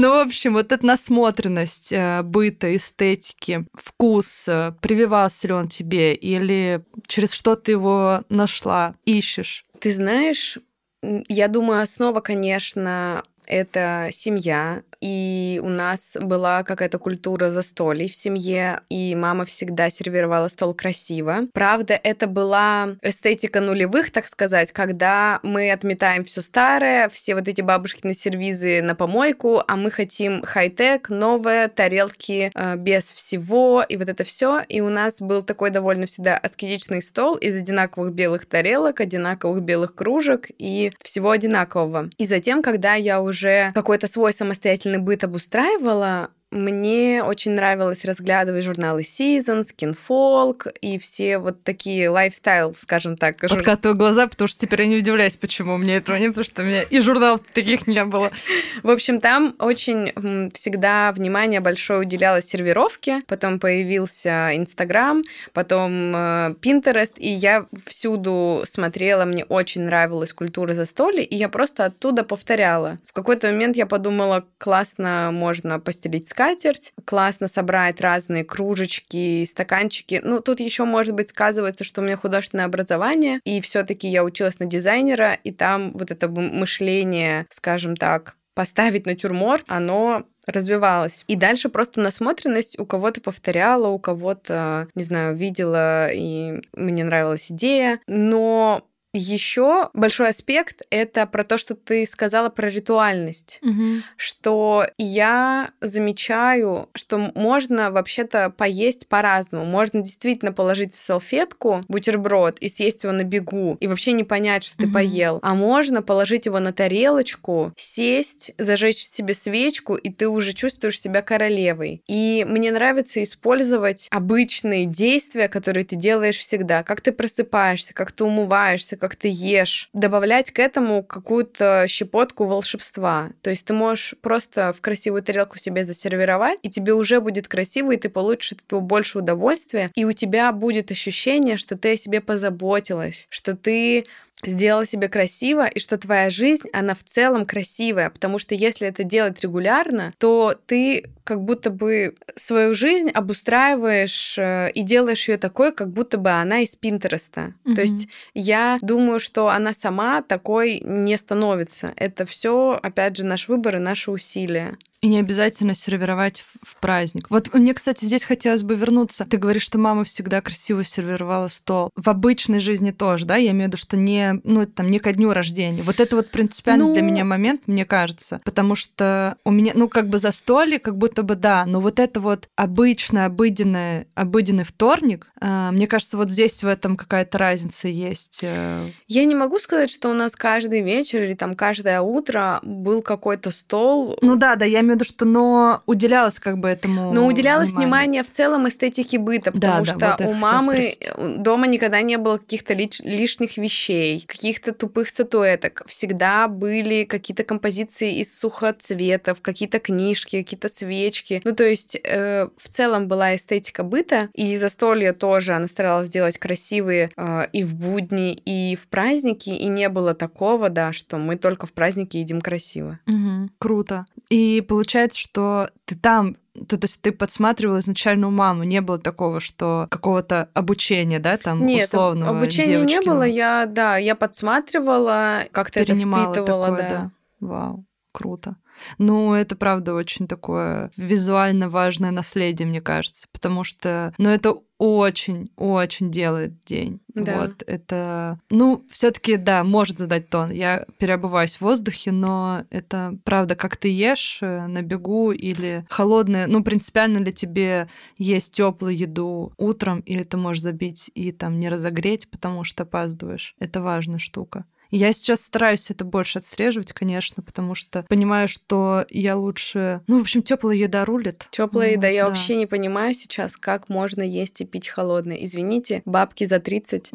Ну, в общем, вот эта насмотренность э, быта, эстетики, вкус, э, прививался ли он тебе или через что ты его нашла, ищешь? Ты знаешь, я думаю, основа, конечно, это семья, и у нас была какая-то культура застолий в семье, и мама всегда сервировала стол красиво. Правда, это была эстетика нулевых, так сказать, когда мы отметаем все старое, все вот эти бабушкины сервизы на помойку, а мы хотим хай-тек, новые тарелки э, без всего, и вот это все. И у нас был такой довольно всегда аскетичный стол из одинаковых белых тарелок, одинаковых белых кружек и всего одинакового. И затем, когда я уже какой-то свой самостоятельный быт обустраивала, мне очень нравилось разглядывать журналы Season, Skin Folk и все вот такие лайфстайл, скажем так. Подкатываю глаза, потому что теперь я не удивляюсь, почему мне этого нет, потому что у меня и журналов таких не было. В общем, там очень всегда внимание большое уделялось сервировке, потом появился Инстаграм, потом э, Pinterest, и я всюду смотрела, мне очень нравилась культура застолья, и я просто оттуда повторяла. В какой-то момент я подумала, классно можно постелить скатерть, классно собрать разные кружечки, стаканчики. Ну, тут еще, может быть, сказывается, что у меня художественное образование, и все-таки я училась на дизайнера, и там вот это мышление, скажем так, поставить натюрморт, оно развивалась. И дальше просто насмотренность у кого-то повторяла, у кого-то, не знаю, видела, и мне нравилась идея. Но еще большой аспект это про то, что ты сказала про ритуальность, угу. что я замечаю, что можно вообще-то поесть по-разному. Можно действительно положить в салфетку бутерброд и съесть его на бегу и вообще не понять, что ты угу. поел. А можно положить его на тарелочку, сесть, зажечь себе свечку, и ты уже чувствуешь себя королевой. И мне нравится использовать обычные действия, которые ты делаешь всегда. Как ты просыпаешься, как ты умываешься, как ты ешь, добавлять к этому какую-то щепотку волшебства. То есть ты можешь просто в красивую тарелку себе засервировать, и тебе уже будет красиво, и ты получишь от этого больше удовольствия, и у тебя будет ощущение, что ты о себе позаботилась, что ты сделала себе красиво, и что твоя жизнь, она в целом красивая, потому что если это делать регулярно, то ты как будто бы свою жизнь обустраиваешь э, и делаешь ее такой, как будто бы она из Пинтереста. Mm-hmm. То есть я думаю, что она сама такой не становится. Это все, опять же, наш выбор и наши усилия. И не обязательно сервировать в праздник. Вот мне, кстати, здесь хотелось бы вернуться. Ты говоришь, что мама всегда красиво сервировала стол. В обычной жизни тоже, да? Я имею в виду, что не, ну, там, не ко дню рождения. Вот это вот принципиальный ну... для меня момент, мне кажется. Потому что у меня, ну, как бы застолье, как будто бы да, но вот это вот обычный, обыденный, обыденный вторник, э, мне кажется, вот здесь в этом какая-то разница есть. Э. Я не могу сказать, что у нас каждый вечер или там каждое утро был какой-то стол. Ну да, да, я имею в виду, что но уделялось как бы этому Но уделялось внимание, внимание в целом эстетике быта, потому да, что да, вот у мамы дома никогда не было каких-то лишних вещей, каких-то тупых статуэток. Всегда были какие-то композиции из сухоцветов, какие-то книжки, какие-то свечки. Ну, то есть э, в целом была эстетика быта, и застолье тоже она старалась сделать красивые э, и в будни, и в праздники, и не было такого, да, что мы только в праздники едим красиво. Угу, круто. И получается, что ты там то, то есть ты подсматривала изначально у мамы, не было такого, что какого-то обучения, да, там Нет, условного обучения девочки. не было, я, да, я подсматривала, как-то это впитывала, такое, да. да. Вау, круто. Ну, это правда очень такое визуально важное наследие, мне кажется, потому что, ну, это очень-очень делает день. Да. Вот это, ну, все-таки, да, может задать тон. Я переобуваюсь в воздухе, но это правда, как ты ешь э, на бегу или холодное. Ну, принципиально ли тебе есть теплую еду утром, или ты можешь забить и там не разогреть, потому что опаздываешь. Это важная штука. Я сейчас стараюсь это больше отслеживать, конечно, потому что понимаю, что я лучше... Ну, в общем, теплая еда рулит. Теплая ну, еда. Я да. вообще не понимаю сейчас, как можно есть и пить холодное. Извините, бабки за 30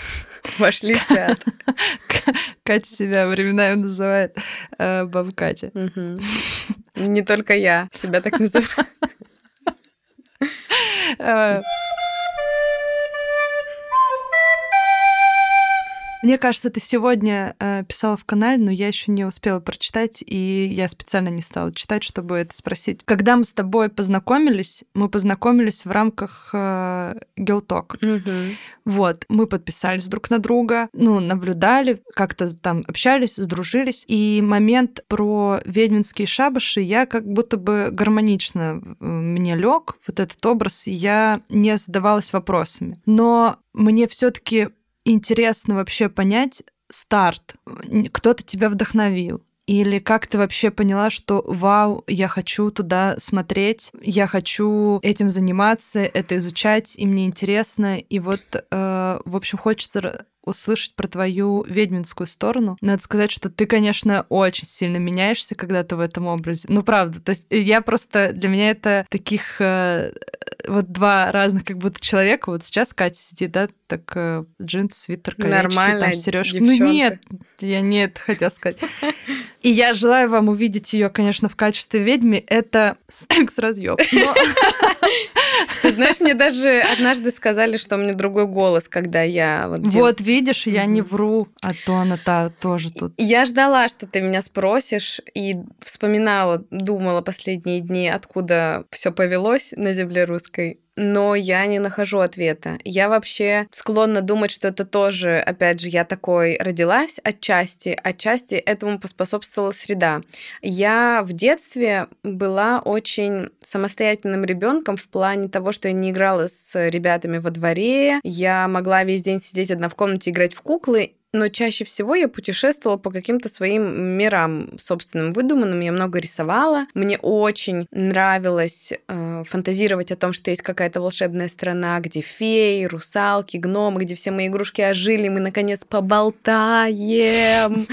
вошли в чат. Катя себя временами называет э, баба Катя. Не только я себя так называю. Мне кажется, ты сегодня э, писала в канале, но я еще не успела прочитать, и я специально не стала читать, чтобы это спросить. Когда мы с тобой познакомились, мы познакомились в рамках э, Girl Talk. Угу. Вот, мы подписались друг на друга, ну, наблюдали, как-то там общались, сдружились. И момент про ведьминские шабаши я как будто бы гармонично мне лег, вот этот образ, и я не задавалась вопросами. Но мне все-таки интересно вообще понять старт. Кто-то тебя вдохновил. Или как ты вообще поняла, что вау, я хочу туда смотреть, я хочу этим заниматься, это изучать, и мне интересно. И вот э, э, в общем, хочется услышать про твою ведьминскую сторону. Надо сказать, что ты, конечно, очень сильно меняешься, когда ты в этом образе. Ну, правда. То есть я просто... Для меня это таких э, вот два разных как будто человека. Вот сейчас Катя сидит, да, так э, джинс, свитер, колечки, Нормальная там сережки. Ну нет, я не это хотела сказать. И я желаю вам увидеть ее, конечно, в качестве ведьмы. Это секс-разъеб. Но- Ты знаешь, мне даже однажды сказали, что у меня другой голос, когда я вот... дел- Вот видишь, я не вру, а то она та тоже тут. Я ждала, что ты меня спросишь, и вспоминала, думала последние дни, откуда все повелось на земле русской. Но я не нахожу ответа. Я вообще склонна думать, что это тоже, опять же, я такой родилась отчасти, отчасти этому поспособствовала среда. Я в детстве была очень самостоятельным ребенком в плане того, что я не играла с ребятами во дворе, я могла весь день сидеть одна в комнате играть в куклы, но чаще всего я путешествовала по каким-то своим мирам собственным выдуманным. Я много рисовала. Мне очень нравилось э, фантазировать о том, что есть какая-то волшебная страна, где феи, русалки, гномы, где все мои игрушки ожили, мы наконец поболтаем.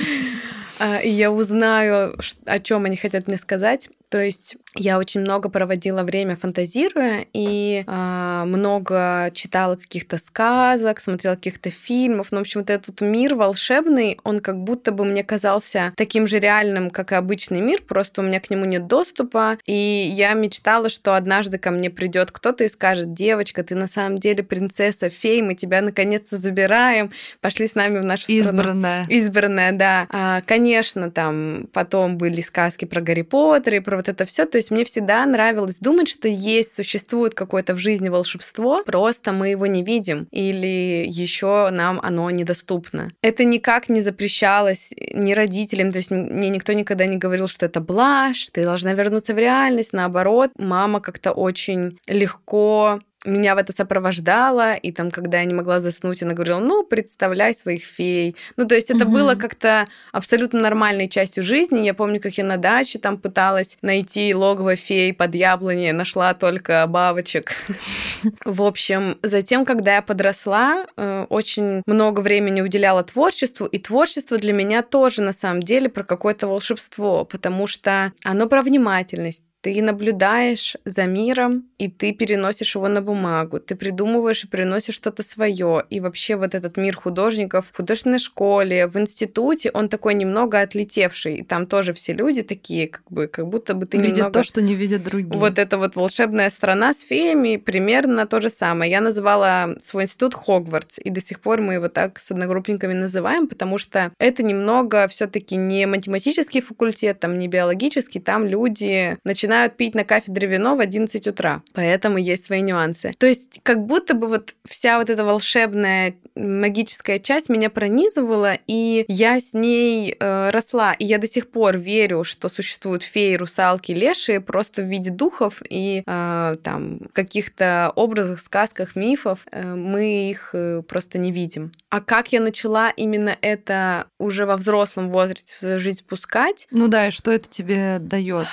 А, И я узнаю, о чем они хотят мне сказать. То есть я очень много проводила время фантазируя и а, много читала каких-то сказок, смотрела каких-то фильмов. Ну, в общем, вот этот мир волшебный, он как будто бы мне казался таким же реальным, как и обычный мир, просто у меня к нему нет доступа. И я мечтала, что однажды ко мне придет кто-то и скажет, девочка, ты на самом деле принцесса фей, мы тебя наконец-то забираем, пошли с нами в нашу страну. Избранная. Избранная, да. А, конечно, там потом были сказки про Гарри Поттера и про вот это все. То есть мне всегда нравилось думать, что есть, существует какое-то в жизни волшебство, просто мы его не видим или еще нам оно недоступно. Это никак не запрещалось ни родителям, то есть мне никто никогда не говорил, что это блажь, ты должна вернуться в реальность. Наоборот, мама как-то очень легко меня в это сопровождала, и там, когда я не могла заснуть, она говорила, ну, представляй своих фей. Ну, то есть это Мгм. было как-то абсолютно нормальной частью жизни. Я помню, как я на даче там пыталась найти логово фей под яблони, нашла только бабочек. В общем, затем, когда я подросла, э, очень много времени уделяла творчеству, и творчество для меня тоже на самом деле про какое-то волшебство, потому что оно про внимательность. Ты наблюдаешь за миром, и ты переносишь его на бумагу. Ты придумываешь и приносишь что-то свое. И вообще вот этот мир художников в художественной школе, в институте, он такой немного отлетевший. И там тоже все люди такие, как бы, как будто бы ты Видят немного... то, что не видят другие. Вот эта вот волшебная страна с феями примерно то же самое. Я называла свой институт Хогвартс, и до сих пор мы его так с одногруппниками называем, потому что это немного все таки не математический факультет, там не биологический, там люди начинают пить на кафедре вино в 11 утра. Поэтому есть свои нюансы. То есть как будто бы вот вся вот эта волшебная магическая часть меня пронизывала, и я с ней э, росла. И я до сих пор верю, что существуют феи, русалки, лешие просто в виде духов и э, там каких-то образах, сказках, мифов. Э, мы их э, просто не видим. А как я начала именно это уже во взрослом возрасте в свою жизнь пускать? Ну да, и что это тебе дает?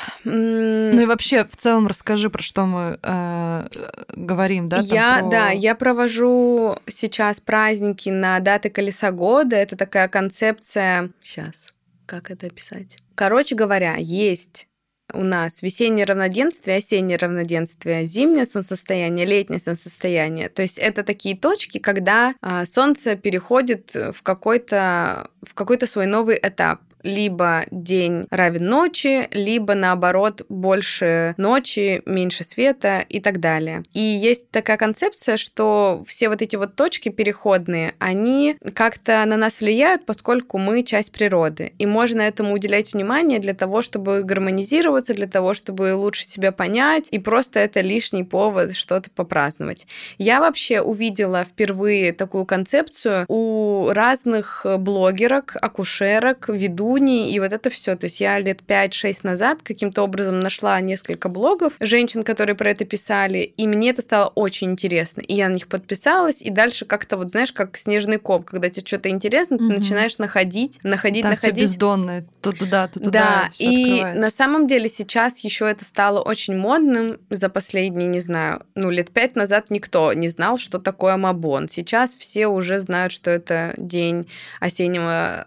Ну и вообще, в целом, расскажи, про что мы э, говорим, да? там я, про- да, я провожу сейчас праздники на даты колеса года. Это такая концепция. Сейчас, как это описать? Короче говоря, есть у нас весеннее равноденствие, осеннее равноденствие, зимнее солнцестояние, летнее солнцестояние. То есть это такие точки, когда а, солнце переходит в какой-то в какой-то свой новый этап либо день равен ночи, либо наоборот больше ночи, меньше света и так далее. И есть такая концепция, что все вот эти вот точки переходные, они как-то на нас влияют, поскольку мы часть природы. И можно этому уделять внимание для того, чтобы гармонизироваться, для того, чтобы лучше себя понять, и просто это лишний повод что-то попраздновать. Я вообще увидела впервые такую концепцию у разных блогерок, акушерок, ведущих, туни, и вот это все. То есть я лет 5-6 назад каким-то образом нашла несколько блогов женщин, которые про это писали, и мне это стало очень интересно. И я на них подписалась, и дальше как-то вот, знаешь, как снежный ком, когда тебе что-то интересно, mm-hmm. ты начинаешь находить, находить, Там находить. Все бездонное, то туда, то туда. Да, и на самом деле сейчас еще это стало очень модным за последние, не знаю, ну, лет пять назад никто не знал, что такое Мабон. Сейчас все уже знают, что это день осеннего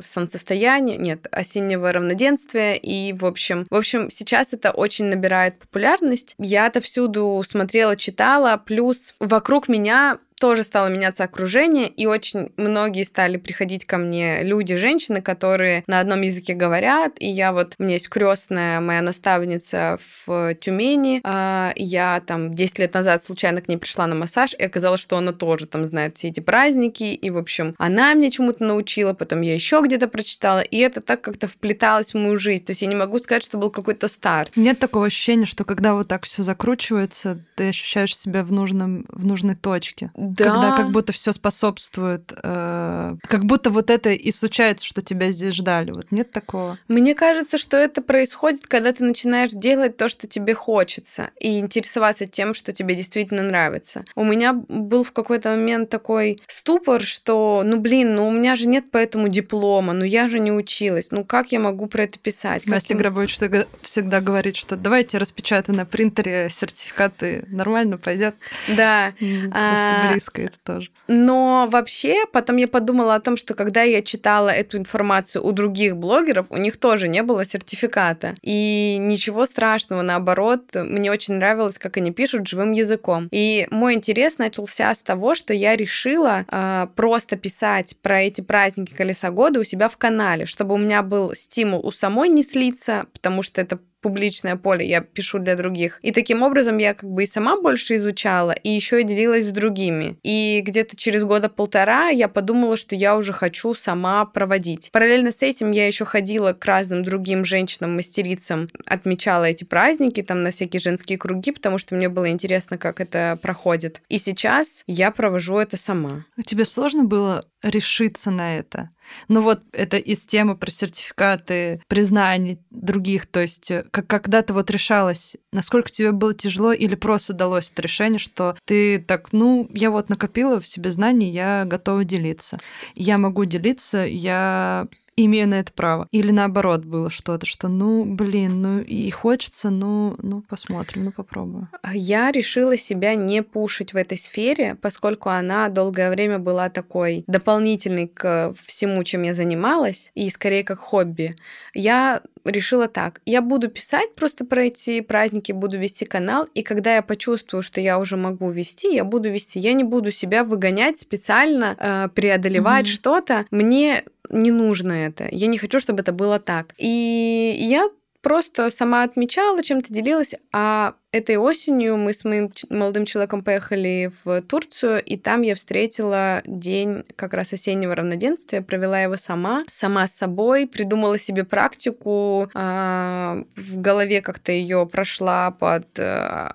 солнцестояния, нет, осеннего равноденствия, и, в общем, в общем, сейчас это очень набирает популярность. Я это всюду смотрела, читала, плюс вокруг меня тоже стало меняться окружение, и очень многие стали приходить ко мне люди, женщины, которые на одном языке говорят, и я вот, у меня есть крестная моя наставница в Тюмени, а, я там 10 лет назад случайно к ней пришла на массаж, и оказалось, что она тоже там знает все эти праздники, и, в общем, она меня чему-то научила, потом я еще где-то прочитала, и это так как-то вплеталось в мою жизнь, то есть я не могу сказать, что был какой-то старт. Нет такого ощущения, что когда вот так все закручивается, ты ощущаешь себя в, нужном, в нужной точке. Да. Когда как будто все способствует, э, как будто вот это и случается, что тебя здесь ждали. Вот нет такого? Мне кажется, что это происходит, когда ты начинаешь делать то, что тебе хочется, и интересоваться тем, что тебе действительно нравится. У меня был в какой-то момент такой ступор, что, ну блин, ну у меня же нет поэтому диплома, ну я же не училась, ну как я могу про это писать? Как Настя я... Грабович всегда говорит, что давайте распечатаю на принтере сертификаты, нормально пойдет. Да. А, близко это тоже. Но вообще, потом я подумала о том, что когда я читала эту информацию у других блогеров, у них тоже не было сертификата. И ничего страшного, наоборот, мне очень нравилось, как они пишут живым языком. И мой интерес начался с того, что я решила э, просто писать про эти праздники колеса года у себя в канале, чтобы у меня был стимул у самой не слиться, потому что это публичное поле, я пишу для других. И таким образом я как бы и сама больше изучала, и еще и делилась с другими. И где-то через года полтора я подумала, что я уже хочу сама проводить. Параллельно с этим я еще ходила к разным другим женщинам-мастерицам, отмечала эти праздники там на всякие женские круги, потому что мне было интересно, как это проходит. И сейчас я провожу это сама. А тебе сложно было решиться на это? Ну вот это из темы про сертификаты, признаний других, то есть э, как когда ты вот решалась, насколько тебе было тяжело или просто далось это решение, что ты так, ну, я вот накопила в себе знаний, я готова делиться. Я могу делиться, я имею на это право. Или наоборот было что-то, что ну, блин, ну и хочется, ну, ну посмотрим, ну попробую. Я решила себя не пушить в этой сфере, поскольку она долгое время была такой дополнительной к всему, чем я занималась, и скорее как хобби. Я решила так. Я буду писать просто про эти праздники, буду вести канал, и когда я почувствую, что я уже могу вести, я буду вести. Я не буду себя выгонять специально, э, преодолевать mm-hmm. что-то. Мне не нужно это. Я не хочу, чтобы это было так. И я просто сама отмечала, чем-то делилась, а Этой осенью мы с моим молодым человеком поехали в Турцию, и там я встретила день как раз осеннего равноденствия, провела его сама, сама с собой, придумала себе практику, э, в голове как-то ее прошла под э,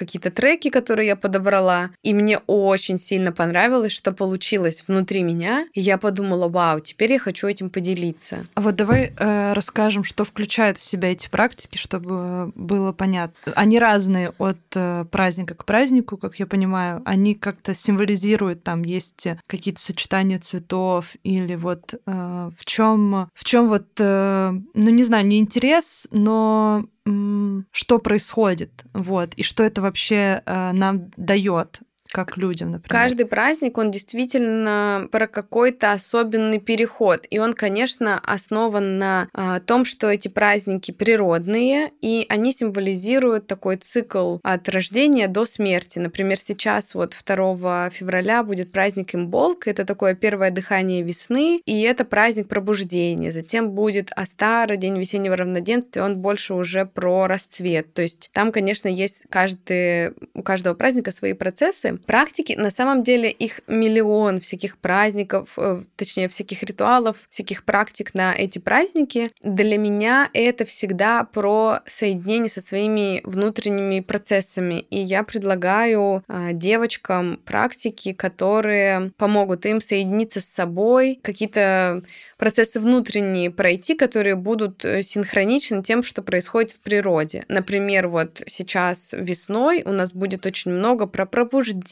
какие-то треки, которые я подобрала, и мне очень сильно понравилось, что получилось внутри меня, и я подумала, вау, теперь я хочу этим поделиться. А вот давай э, расскажем, что включают в себя эти практики, чтобы было понятно. Они разные от э, праздника к празднику, как я понимаю. Они как-то символизируют, там есть какие-то сочетания цветов или вот э, в чем в чем вот, э, ну не знаю, не интерес, но что происходит, вот, и что это вообще э, нам дает как людям, например. Каждый праздник, он действительно про какой-то особенный переход. И он, конечно, основан на а, том, что эти праздники природные, и они символизируют такой цикл от рождения до смерти. Например, сейчас вот 2 февраля будет праздник Имболк, это такое первое дыхание весны, и это праздник пробуждения. Затем будет Астара, День весеннего равноденствия, он больше уже про расцвет. То есть там, конечно, есть каждый, у каждого праздника свои процессы, Практики, на самом деле, их миллион всяких праздников, э, точнее, всяких ритуалов, всяких практик на эти праздники. Для меня это всегда про соединение со своими внутренними процессами. И я предлагаю а, девочкам практики, которые помогут им соединиться с собой, какие-то процессы внутренние пройти, которые будут э, синхроничны тем, что происходит в природе. Например, вот сейчас весной у нас будет очень много про пробуждение,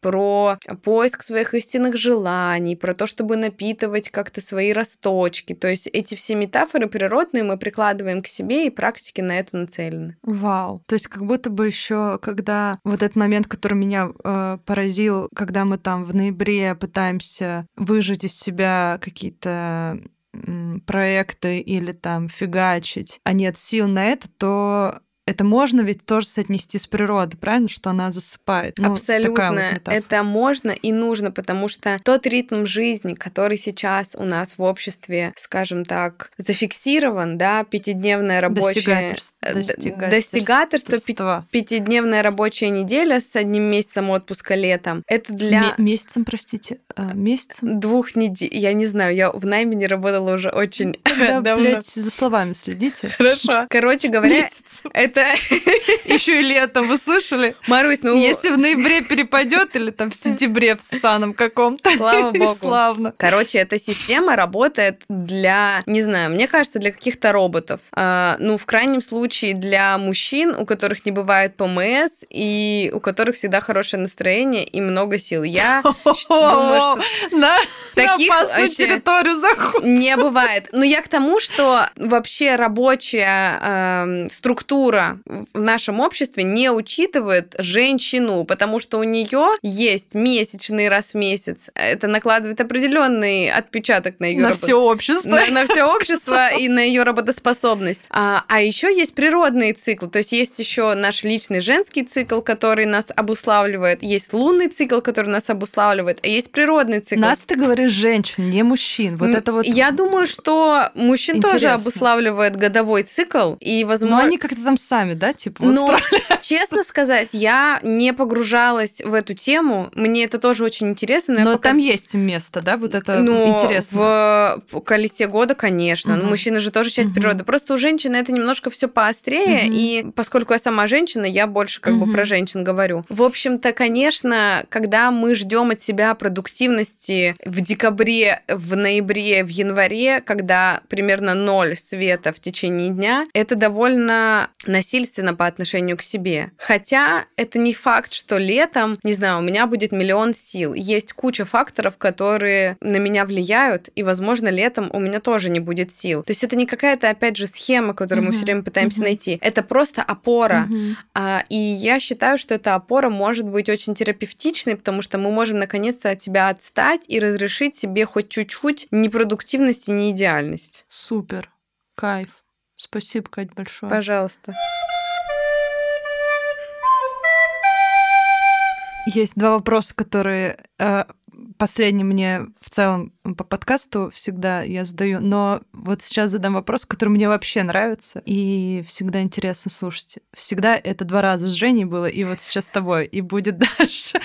про поиск своих истинных желаний, про то, чтобы напитывать как-то свои росточки. То есть эти все метафоры природные мы прикладываем к себе, и практики на это нацелены. Вау. То есть как будто бы еще, когда вот этот момент, который меня э, поразил, когда мы там в ноябре пытаемся выжать из себя какие-то проекты или там фигачить, а нет сил на это, то это можно ведь тоже соотнести с природой, правильно, что она засыпает. Ну, Абсолютно. Вот это можно и нужно, потому что тот ритм жизни, который сейчас у нас в обществе, скажем так, зафиксирован, да, пятидневная рабочая... Достигаторство. Достигаторство, пятидневная рабочая неделя с одним месяцем отпуска летом. Это для... месяцем, простите, а, месяцем? Двух недель. Я не знаю, я в найме не работала уже очень да, давно. блядь, за словами следите. Хорошо. Короче говоря, это это еще и летом, вы слышали? Марусь, ну... Если в ноябре перепадет или там в сентябре в станом каком-то. Слава богу. Славно. Короче, эта система работает для, не знаю, мне кажется, для каких-то роботов. А, ну, в крайнем случае, для мужчин, у которых не бывает ПМС, и у которых всегда хорошее настроение и много сил. Я думаю, что на, таких заходит. Не бывает. Но я к тому, что вообще рабочая э, структура в нашем обществе не учитывает женщину, потому что у нее есть месячный раз в месяц. Это накладывает определенный отпечаток на ее на все общество, на, на все общество и на ее работоспособность. А, а еще есть природный цикл, то есть есть еще наш личный женский цикл, который нас обуславливает, есть лунный цикл, который нас обуславливает, а есть природный цикл. Нас ты говоришь женщин, не мужчин. Вот это вот. Я думаю, что мужчин Интересно. тоже обуславливает годовой цикл и возможно. Но они как-то там сами сами, да, типа вот Но, честно сказать, я не погружалась в эту тему. Мне это тоже очень интересно. Но, но пока... там есть место, да, вот это но интересно. В колесе года, конечно. Угу. Но мужчина же тоже часть угу. природы. Просто у женщины это немножко все поострее. Угу. И поскольку я сама женщина, я больше как угу. бы про женщин говорю. В общем-то, конечно, когда мы ждем от себя продуктивности в декабре, в ноябре, в январе, когда примерно ноль света в течение дня, это довольно насильственно по отношению к себе. Хотя это не факт, что летом, не знаю, у меня будет миллион сил. Есть куча факторов, которые на меня влияют, и, возможно, летом у меня тоже не будет сил. То есть это не какая-то, опять же, схема, которую uh-huh. мы все время пытаемся uh-huh. найти. Это просто опора. Uh-huh. А, и я считаю, что эта опора может быть очень терапевтичной, потому что мы можем наконец-то от себя отстать и разрешить себе хоть чуть-чуть непродуктивность и неидеальность. Супер. Кайф. Спасибо, Кать, большое. Пожалуйста. Есть два вопроса, которые э, последний мне в целом по подкасту всегда я задаю, но вот сейчас задам вопрос, который мне вообще нравится и всегда интересно слушать. Всегда это два раза с Женей было, и вот сейчас с тобой, и будет дальше.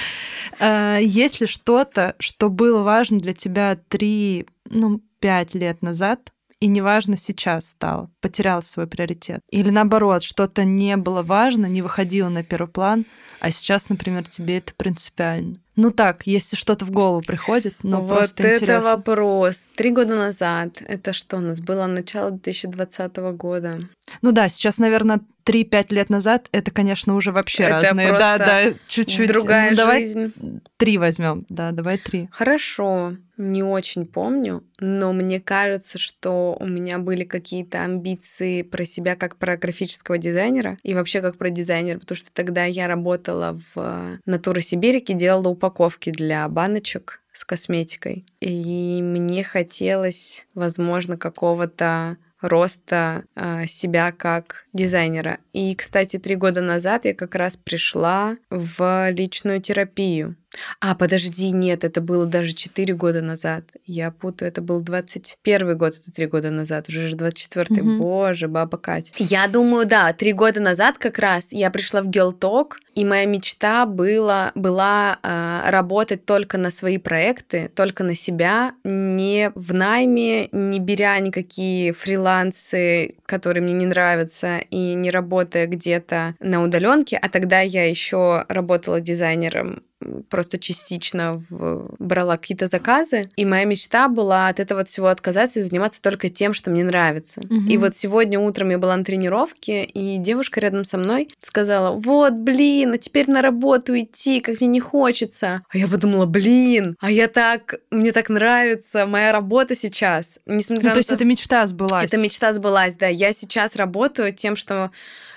Э, есть ли что-то, что было важно для тебя три, ну, пять лет назад, и неважно сейчас стало, потерял свой приоритет. Или наоборот, что-то не было важно, не выходило на первый план, а сейчас, например, тебе это принципиально. Ну так, если что-то в голову приходит, но вот просто это интересно. вопрос. Три года назад, это что у нас было? Начало 2020 года. Ну да, сейчас, наверное, 3-5 лет назад это, конечно, уже вообще это разные. Да, да, чуть-чуть. Другая ну, давай жизнь. Три возьмем. Да, давай три. Хорошо. Не очень помню, но мне кажется, что у меня были какие-то амбиции про себя как про графического дизайнера и вообще как про дизайнера, потому что тогда я работала в Натура Сибирике, делала упаковки для баночек с косметикой. И мне хотелось, возможно, какого-то роста э, себя как дизайнера. И, кстати, три года назад я как раз пришла в личную терапию. А, подожди, нет, это было даже 4 года назад. Я путаю, это был 21 год, это 3 года назад, уже же 24 Мгм. Боже, баба Катя. Я думаю, да, 3 года назад как раз я пришла в Гелток, и моя мечта была, была а, работать только на свои проекты, только на себя, не в найме, не беря никакие фрилансы, которые мне не нравятся, и не работая где-то на удаленке. А тогда я еще работала дизайнером просто частично в- брала какие-то заказы. И моя мечта была от этого всего отказаться и заниматься только тем, что мне нравится. Мгм. И вот сегодня утром я была на тренировке, и девушка рядом со мной сказала, вот, блин, а теперь на работу идти, как мне не хочется. А я подумала, блин, а я так, мне так нравится моя работа сейчас. Несмотря Ну, на то есть то- это мечта сбылась. эта мечта сбылась, да. Я сейчас работаю тем, что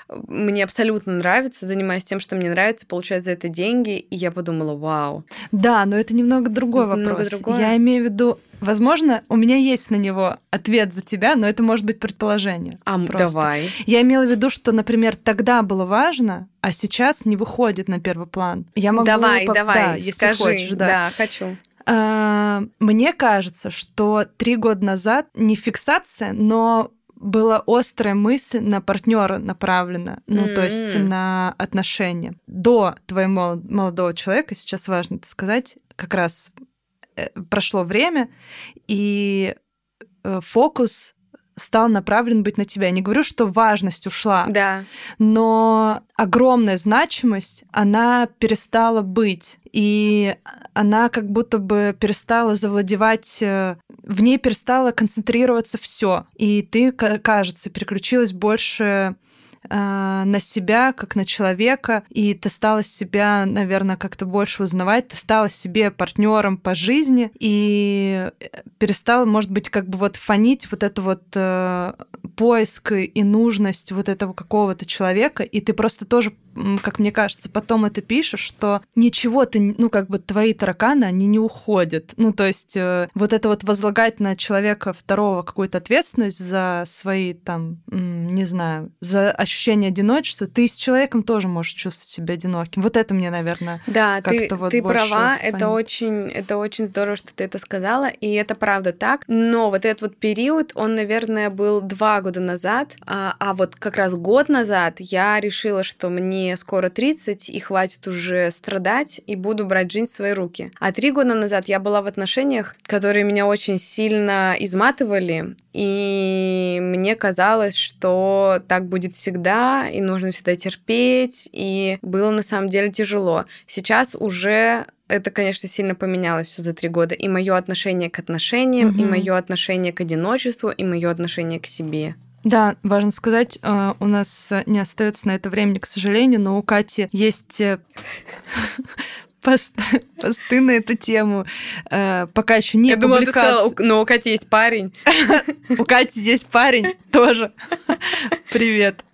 мне абсолютно нравится, занимаюсь тем, что мне нравится, получаю за это деньги, и я подумала, вау. Да, но это немного другой Это немного вопрос. другое. Я имею в виду, возможно, у меня есть на него ответ за тебя, но это может быть предположение. А Просто. давай. Я имела в виду, что, например, тогда было важно, а сейчас не выходит на первый план. Я могу давай, по- давай, да, если скажи. хочешь, да. хочу. А, Мне кажется, что три года назад не фиксация, но была острая мысль на партнера направлена, ну, то есть на отношения. До твоего мол- молодого человека, сейчас важно это сказать, как раз э, прошло время, и э, фокус стал направлен быть на тебя. Я не говорю, что важность ушла, Да. но огромная значимость, она перестала быть. И она как будто бы перестала завладевать, э, в ней перестало концентрироваться все. И ты, ка- кажется, переключилась больше на себя, как на человека, и ты стала себя, наверное, как-то больше узнавать, ты стала себе партнером по жизни. И э, перестала, может быть, как бы вот фонить вот это вот э, поиск и нужность вот этого какого-то человека, и ты просто тоже, как мне кажется, потом это пишешь, что ничего ты, ну, как бы твои тараканы, они не уходят. Ну, то есть э, вот это вот возлагать на человека второго какую-то ответственность за свои там, не знаю, за ощущение одиночества, ты с человеком тоже можешь чувствовать себя одиноким. Вот это мне, наверное, Да, ты, Как-то вот ты больше права, фонит. это очень, это очень здорово, что ты это сказала, и это правда так. Но вот этот вот период, он, наверное, был два года назад, а, а вот как раз год назад я решила, что мне скоро 30, и хватит уже страдать, и буду брать жизнь в свои руки. А три года назад я была в отношениях, которые меня очень сильно изматывали, и мне казалось, что так будет всегда, и нужно всегда терпеть, и было на самом деле тяжело. Сейчас уже это, конечно, сильно поменялось все за три года. И мое отношение к отношениям, и Мгм. мое отношение к одиночеству, и мое отношение к себе. Да, важно сказать, э, у нас не остается на это времени, к сожалению, но у Кати есть э, пост- посты на эту тему. Э, Пока еще не Я думала, ты сказала, «У- но у Кати есть парень. У Кати есть парень тоже. Привет.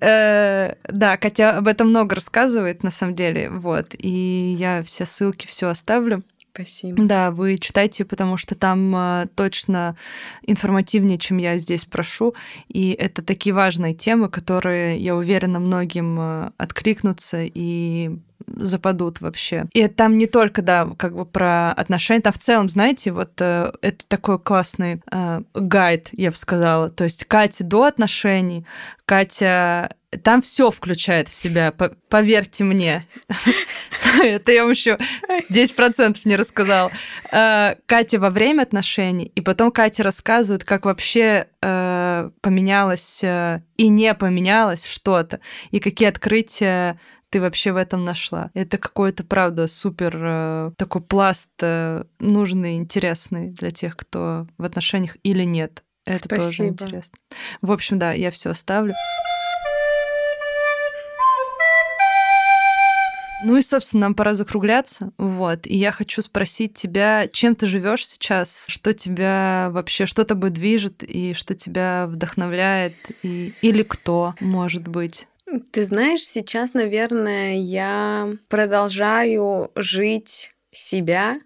Э, Да, Катя об этом много рассказывает, на самом деле. Вот. И я все ссылки все оставлю. Спасибо. Да, вы читайте, потому что там э, точно информативнее, чем я здесь прошу. И это такие важные темы, которые, я уверена, многим э, откликнутся и западут вообще. И там не только, да, как бы про отношения, там в целом, знаете, вот э, это такой классный э, гайд, я бы сказала. То есть Катя до отношений, Катя там все включает в себя, по- поверьте мне. Это я вам еще 10% не рассказала. Э, Катя во время отношений, и потом Катя рассказывает, как вообще э, поменялось э, и не поменялось что-то, и какие открытия ты вообще в этом нашла. Это какой-то, правда, супер такой пласт нужный, интересный для тех, кто в отношениях или нет. Это тоже Спасибо. интересно. В общем, да, я все оставлю. Ну и, собственно, нам пора закругляться. Вот. И я хочу спросить тебя, чем ты живешь сейчас, что тебя вообще, что тобой движет, и что тебя вдохновляет, и... или кто, может быть. Ты знаешь, сейчас, наверное, я продолжаю жить себя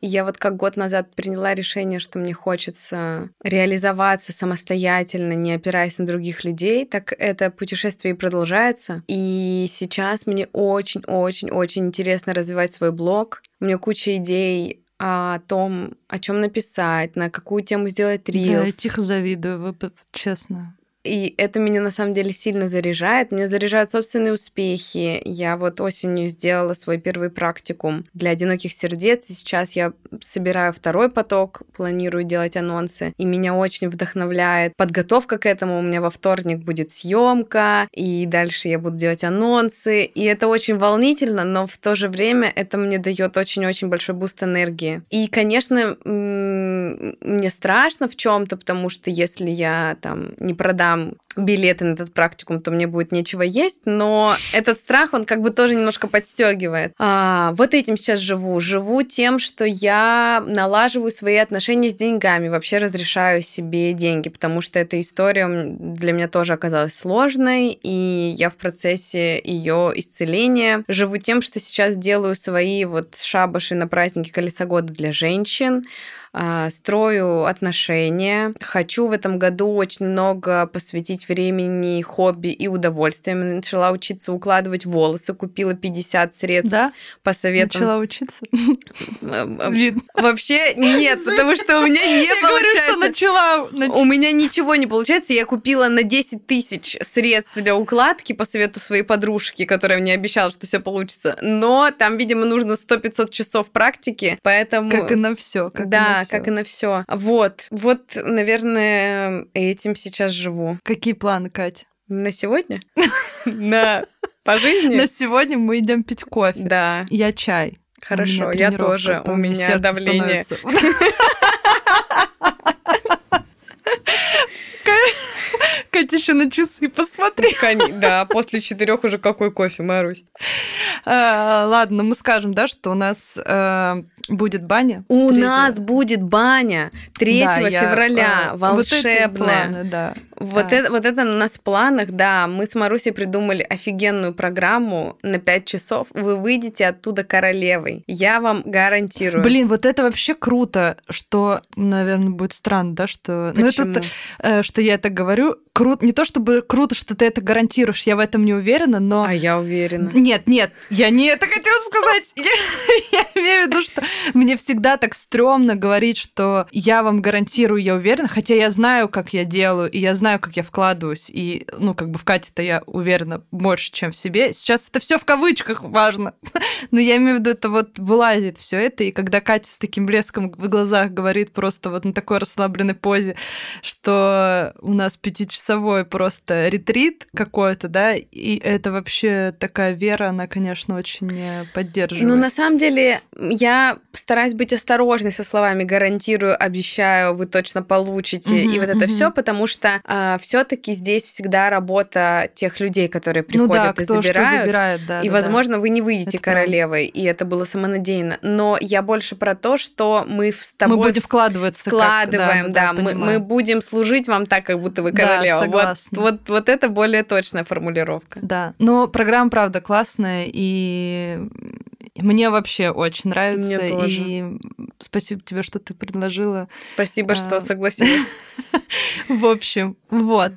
Я вот как год назад приняла решение, что мне хочется реализоваться самостоятельно, не опираясь на других людей, так это путешествие и продолжается. И сейчас мне очень-очень-очень интересно развивать свой блог. У меня куча идей о том, о чем написать, на какую тему сделать рилс. Да, я тихо завидую, вы, честно. И это меня на самом деле сильно заряжает. Меня заряжают собственные успехи. Я вот осенью сделала свой первый практикум для одиноких сердец. И сейчас я собираю второй поток, планирую делать анонсы. И меня очень вдохновляет подготовка к этому. У меня во вторник будет съемка, и дальше я буду делать анонсы. И это очень волнительно, но в то же время это мне дает очень-очень большой boost энергии. И, конечно, мне страшно в чем-то, потому что если я там не продам билеты на этот практикум, то мне будет нечего есть, но этот страх, он как бы тоже немножко подстегивает. А, вот этим сейчас живу. Живу тем, что я налаживаю свои отношения с деньгами, вообще разрешаю себе деньги, потому что эта история для меня тоже оказалась сложной, и я в процессе ее исцеления живу тем, что сейчас делаю свои вот шабаши на праздники Колеса года для женщин, строю отношения. Хочу в этом году очень много посвятить времени хобби и удовольствиям. Начала учиться укладывать волосы, купила 50 средств да? по советам. Начала учиться? Вообще нет, потому что у меня не получается. начала. У меня ничего не получается. Я купила на 10 тысяч средств для укладки по совету своей подружки, которая мне обещала, что все получится. Но там, видимо, нужно 100-500 часов практики, поэтому... Как и на все. Да, как и на все. Вот, вот, наверное, этим сейчас живу. Какие планы, Катя? На сегодня? На по жизни? На сегодня мы идем пить кофе. Да. Я чай. Хорошо, я тоже. У меня давление. Катя еще на часы посмотри. Да, после четырех уже какой кофе, Марусь. А, ладно, мы скажем, да, что у нас э, будет баня. У нас будет баня 3 февраля, волшебная. Вот. Это, вот это у нас в планах, да. Мы с Марусей придумали офигенную программу на 5 часов. Вы выйдете оттуда королевой. Я вам гарантирую. Блин, вот это вообще круто, что, наверное, будет странно, да, что... Почему? Ну, это, э, что я это говорю. Круто, не то чтобы круто, что ты это гарантируешь, я в этом не уверена, но... А я уверена. Нет, нет, я не это хотела сказать. Я, я имею в виду, что мне всегда так стрёмно говорить, что я вам гарантирую, я уверена, хотя я знаю, как я делаю, и я знаю, как я вкладываюсь, и, ну, как бы в Кате-то я уверена больше, чем в себе. Сейчас это все в кавычках важно. Но я имею в виду, это вот вылазит все это, и когда Катя с таким блеском в глазах говорит просто вот на такой расслабленной позе, что у нас пятичасовой просто ретрит какой-то, да, и это вообще такая вера, она, конечно, очень поддерживает. Ну, на самом деле, я стараюсь быть осторожной со словами гарантирую, обещаю, вы точно получите, mm-hmm, и вот это mm-hmm. все, потому что а, а, все-таки здесь всегда работа тех людей, которые приходят ну да, и забирают. забирает, да, и, да, возможно, да. вы не выйдете это королевой, правда. и это было самонадеянно. Но я больше про то, что мы с тобой мы будем вкладываться, вкладываем, как, да, да, да мы, мы будем служить вам так, как будто вы королева. Да, согласна. Вот, вот, вот это более точная формулировка. Да, но программа правда классная и мне вообще очень нравится. Мне тоже. И спасибо тебе, что ты предложила. Спасибо, что а, согласилась. В общем, вот.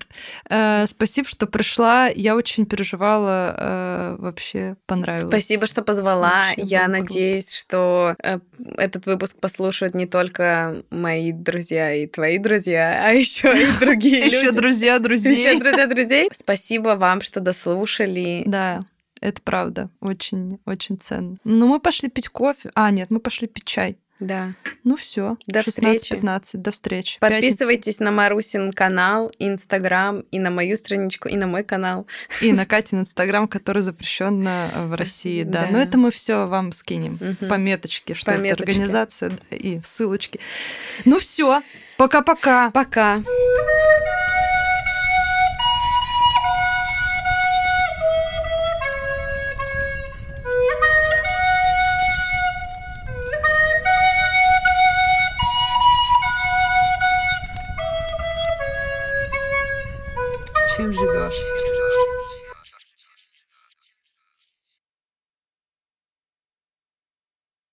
Э, спасибо, что пришла. Я очень переживала. Э, вообще понравилось. Спасибо, что позвала. Я надеюсь, что э, этот выпуск послушают не только мои друзья и твои друзья, а еще и другие люди. Еще друзья друзей. Еще друзья друзей. Спасибо вам, что дослушали. Да. Это правда, очень, очень ценно. Ну, мы пошли пить кофе. А, нет, мы пошли пить чай. Да. Ну все. До встречи. 15 До встречи. Подписывайтесь Пятница. на Марусин канал, Инстаграм, и на мою страничку, и на мой канал. И на Катин Инстаграм, который запрещен в России. Да. да. Но это мы все вам скинем. Угу. Пометочки, что Пометочки. это организация, да, и ссылочки. Ну все. Пока-пока. Пока. -пока. Пока.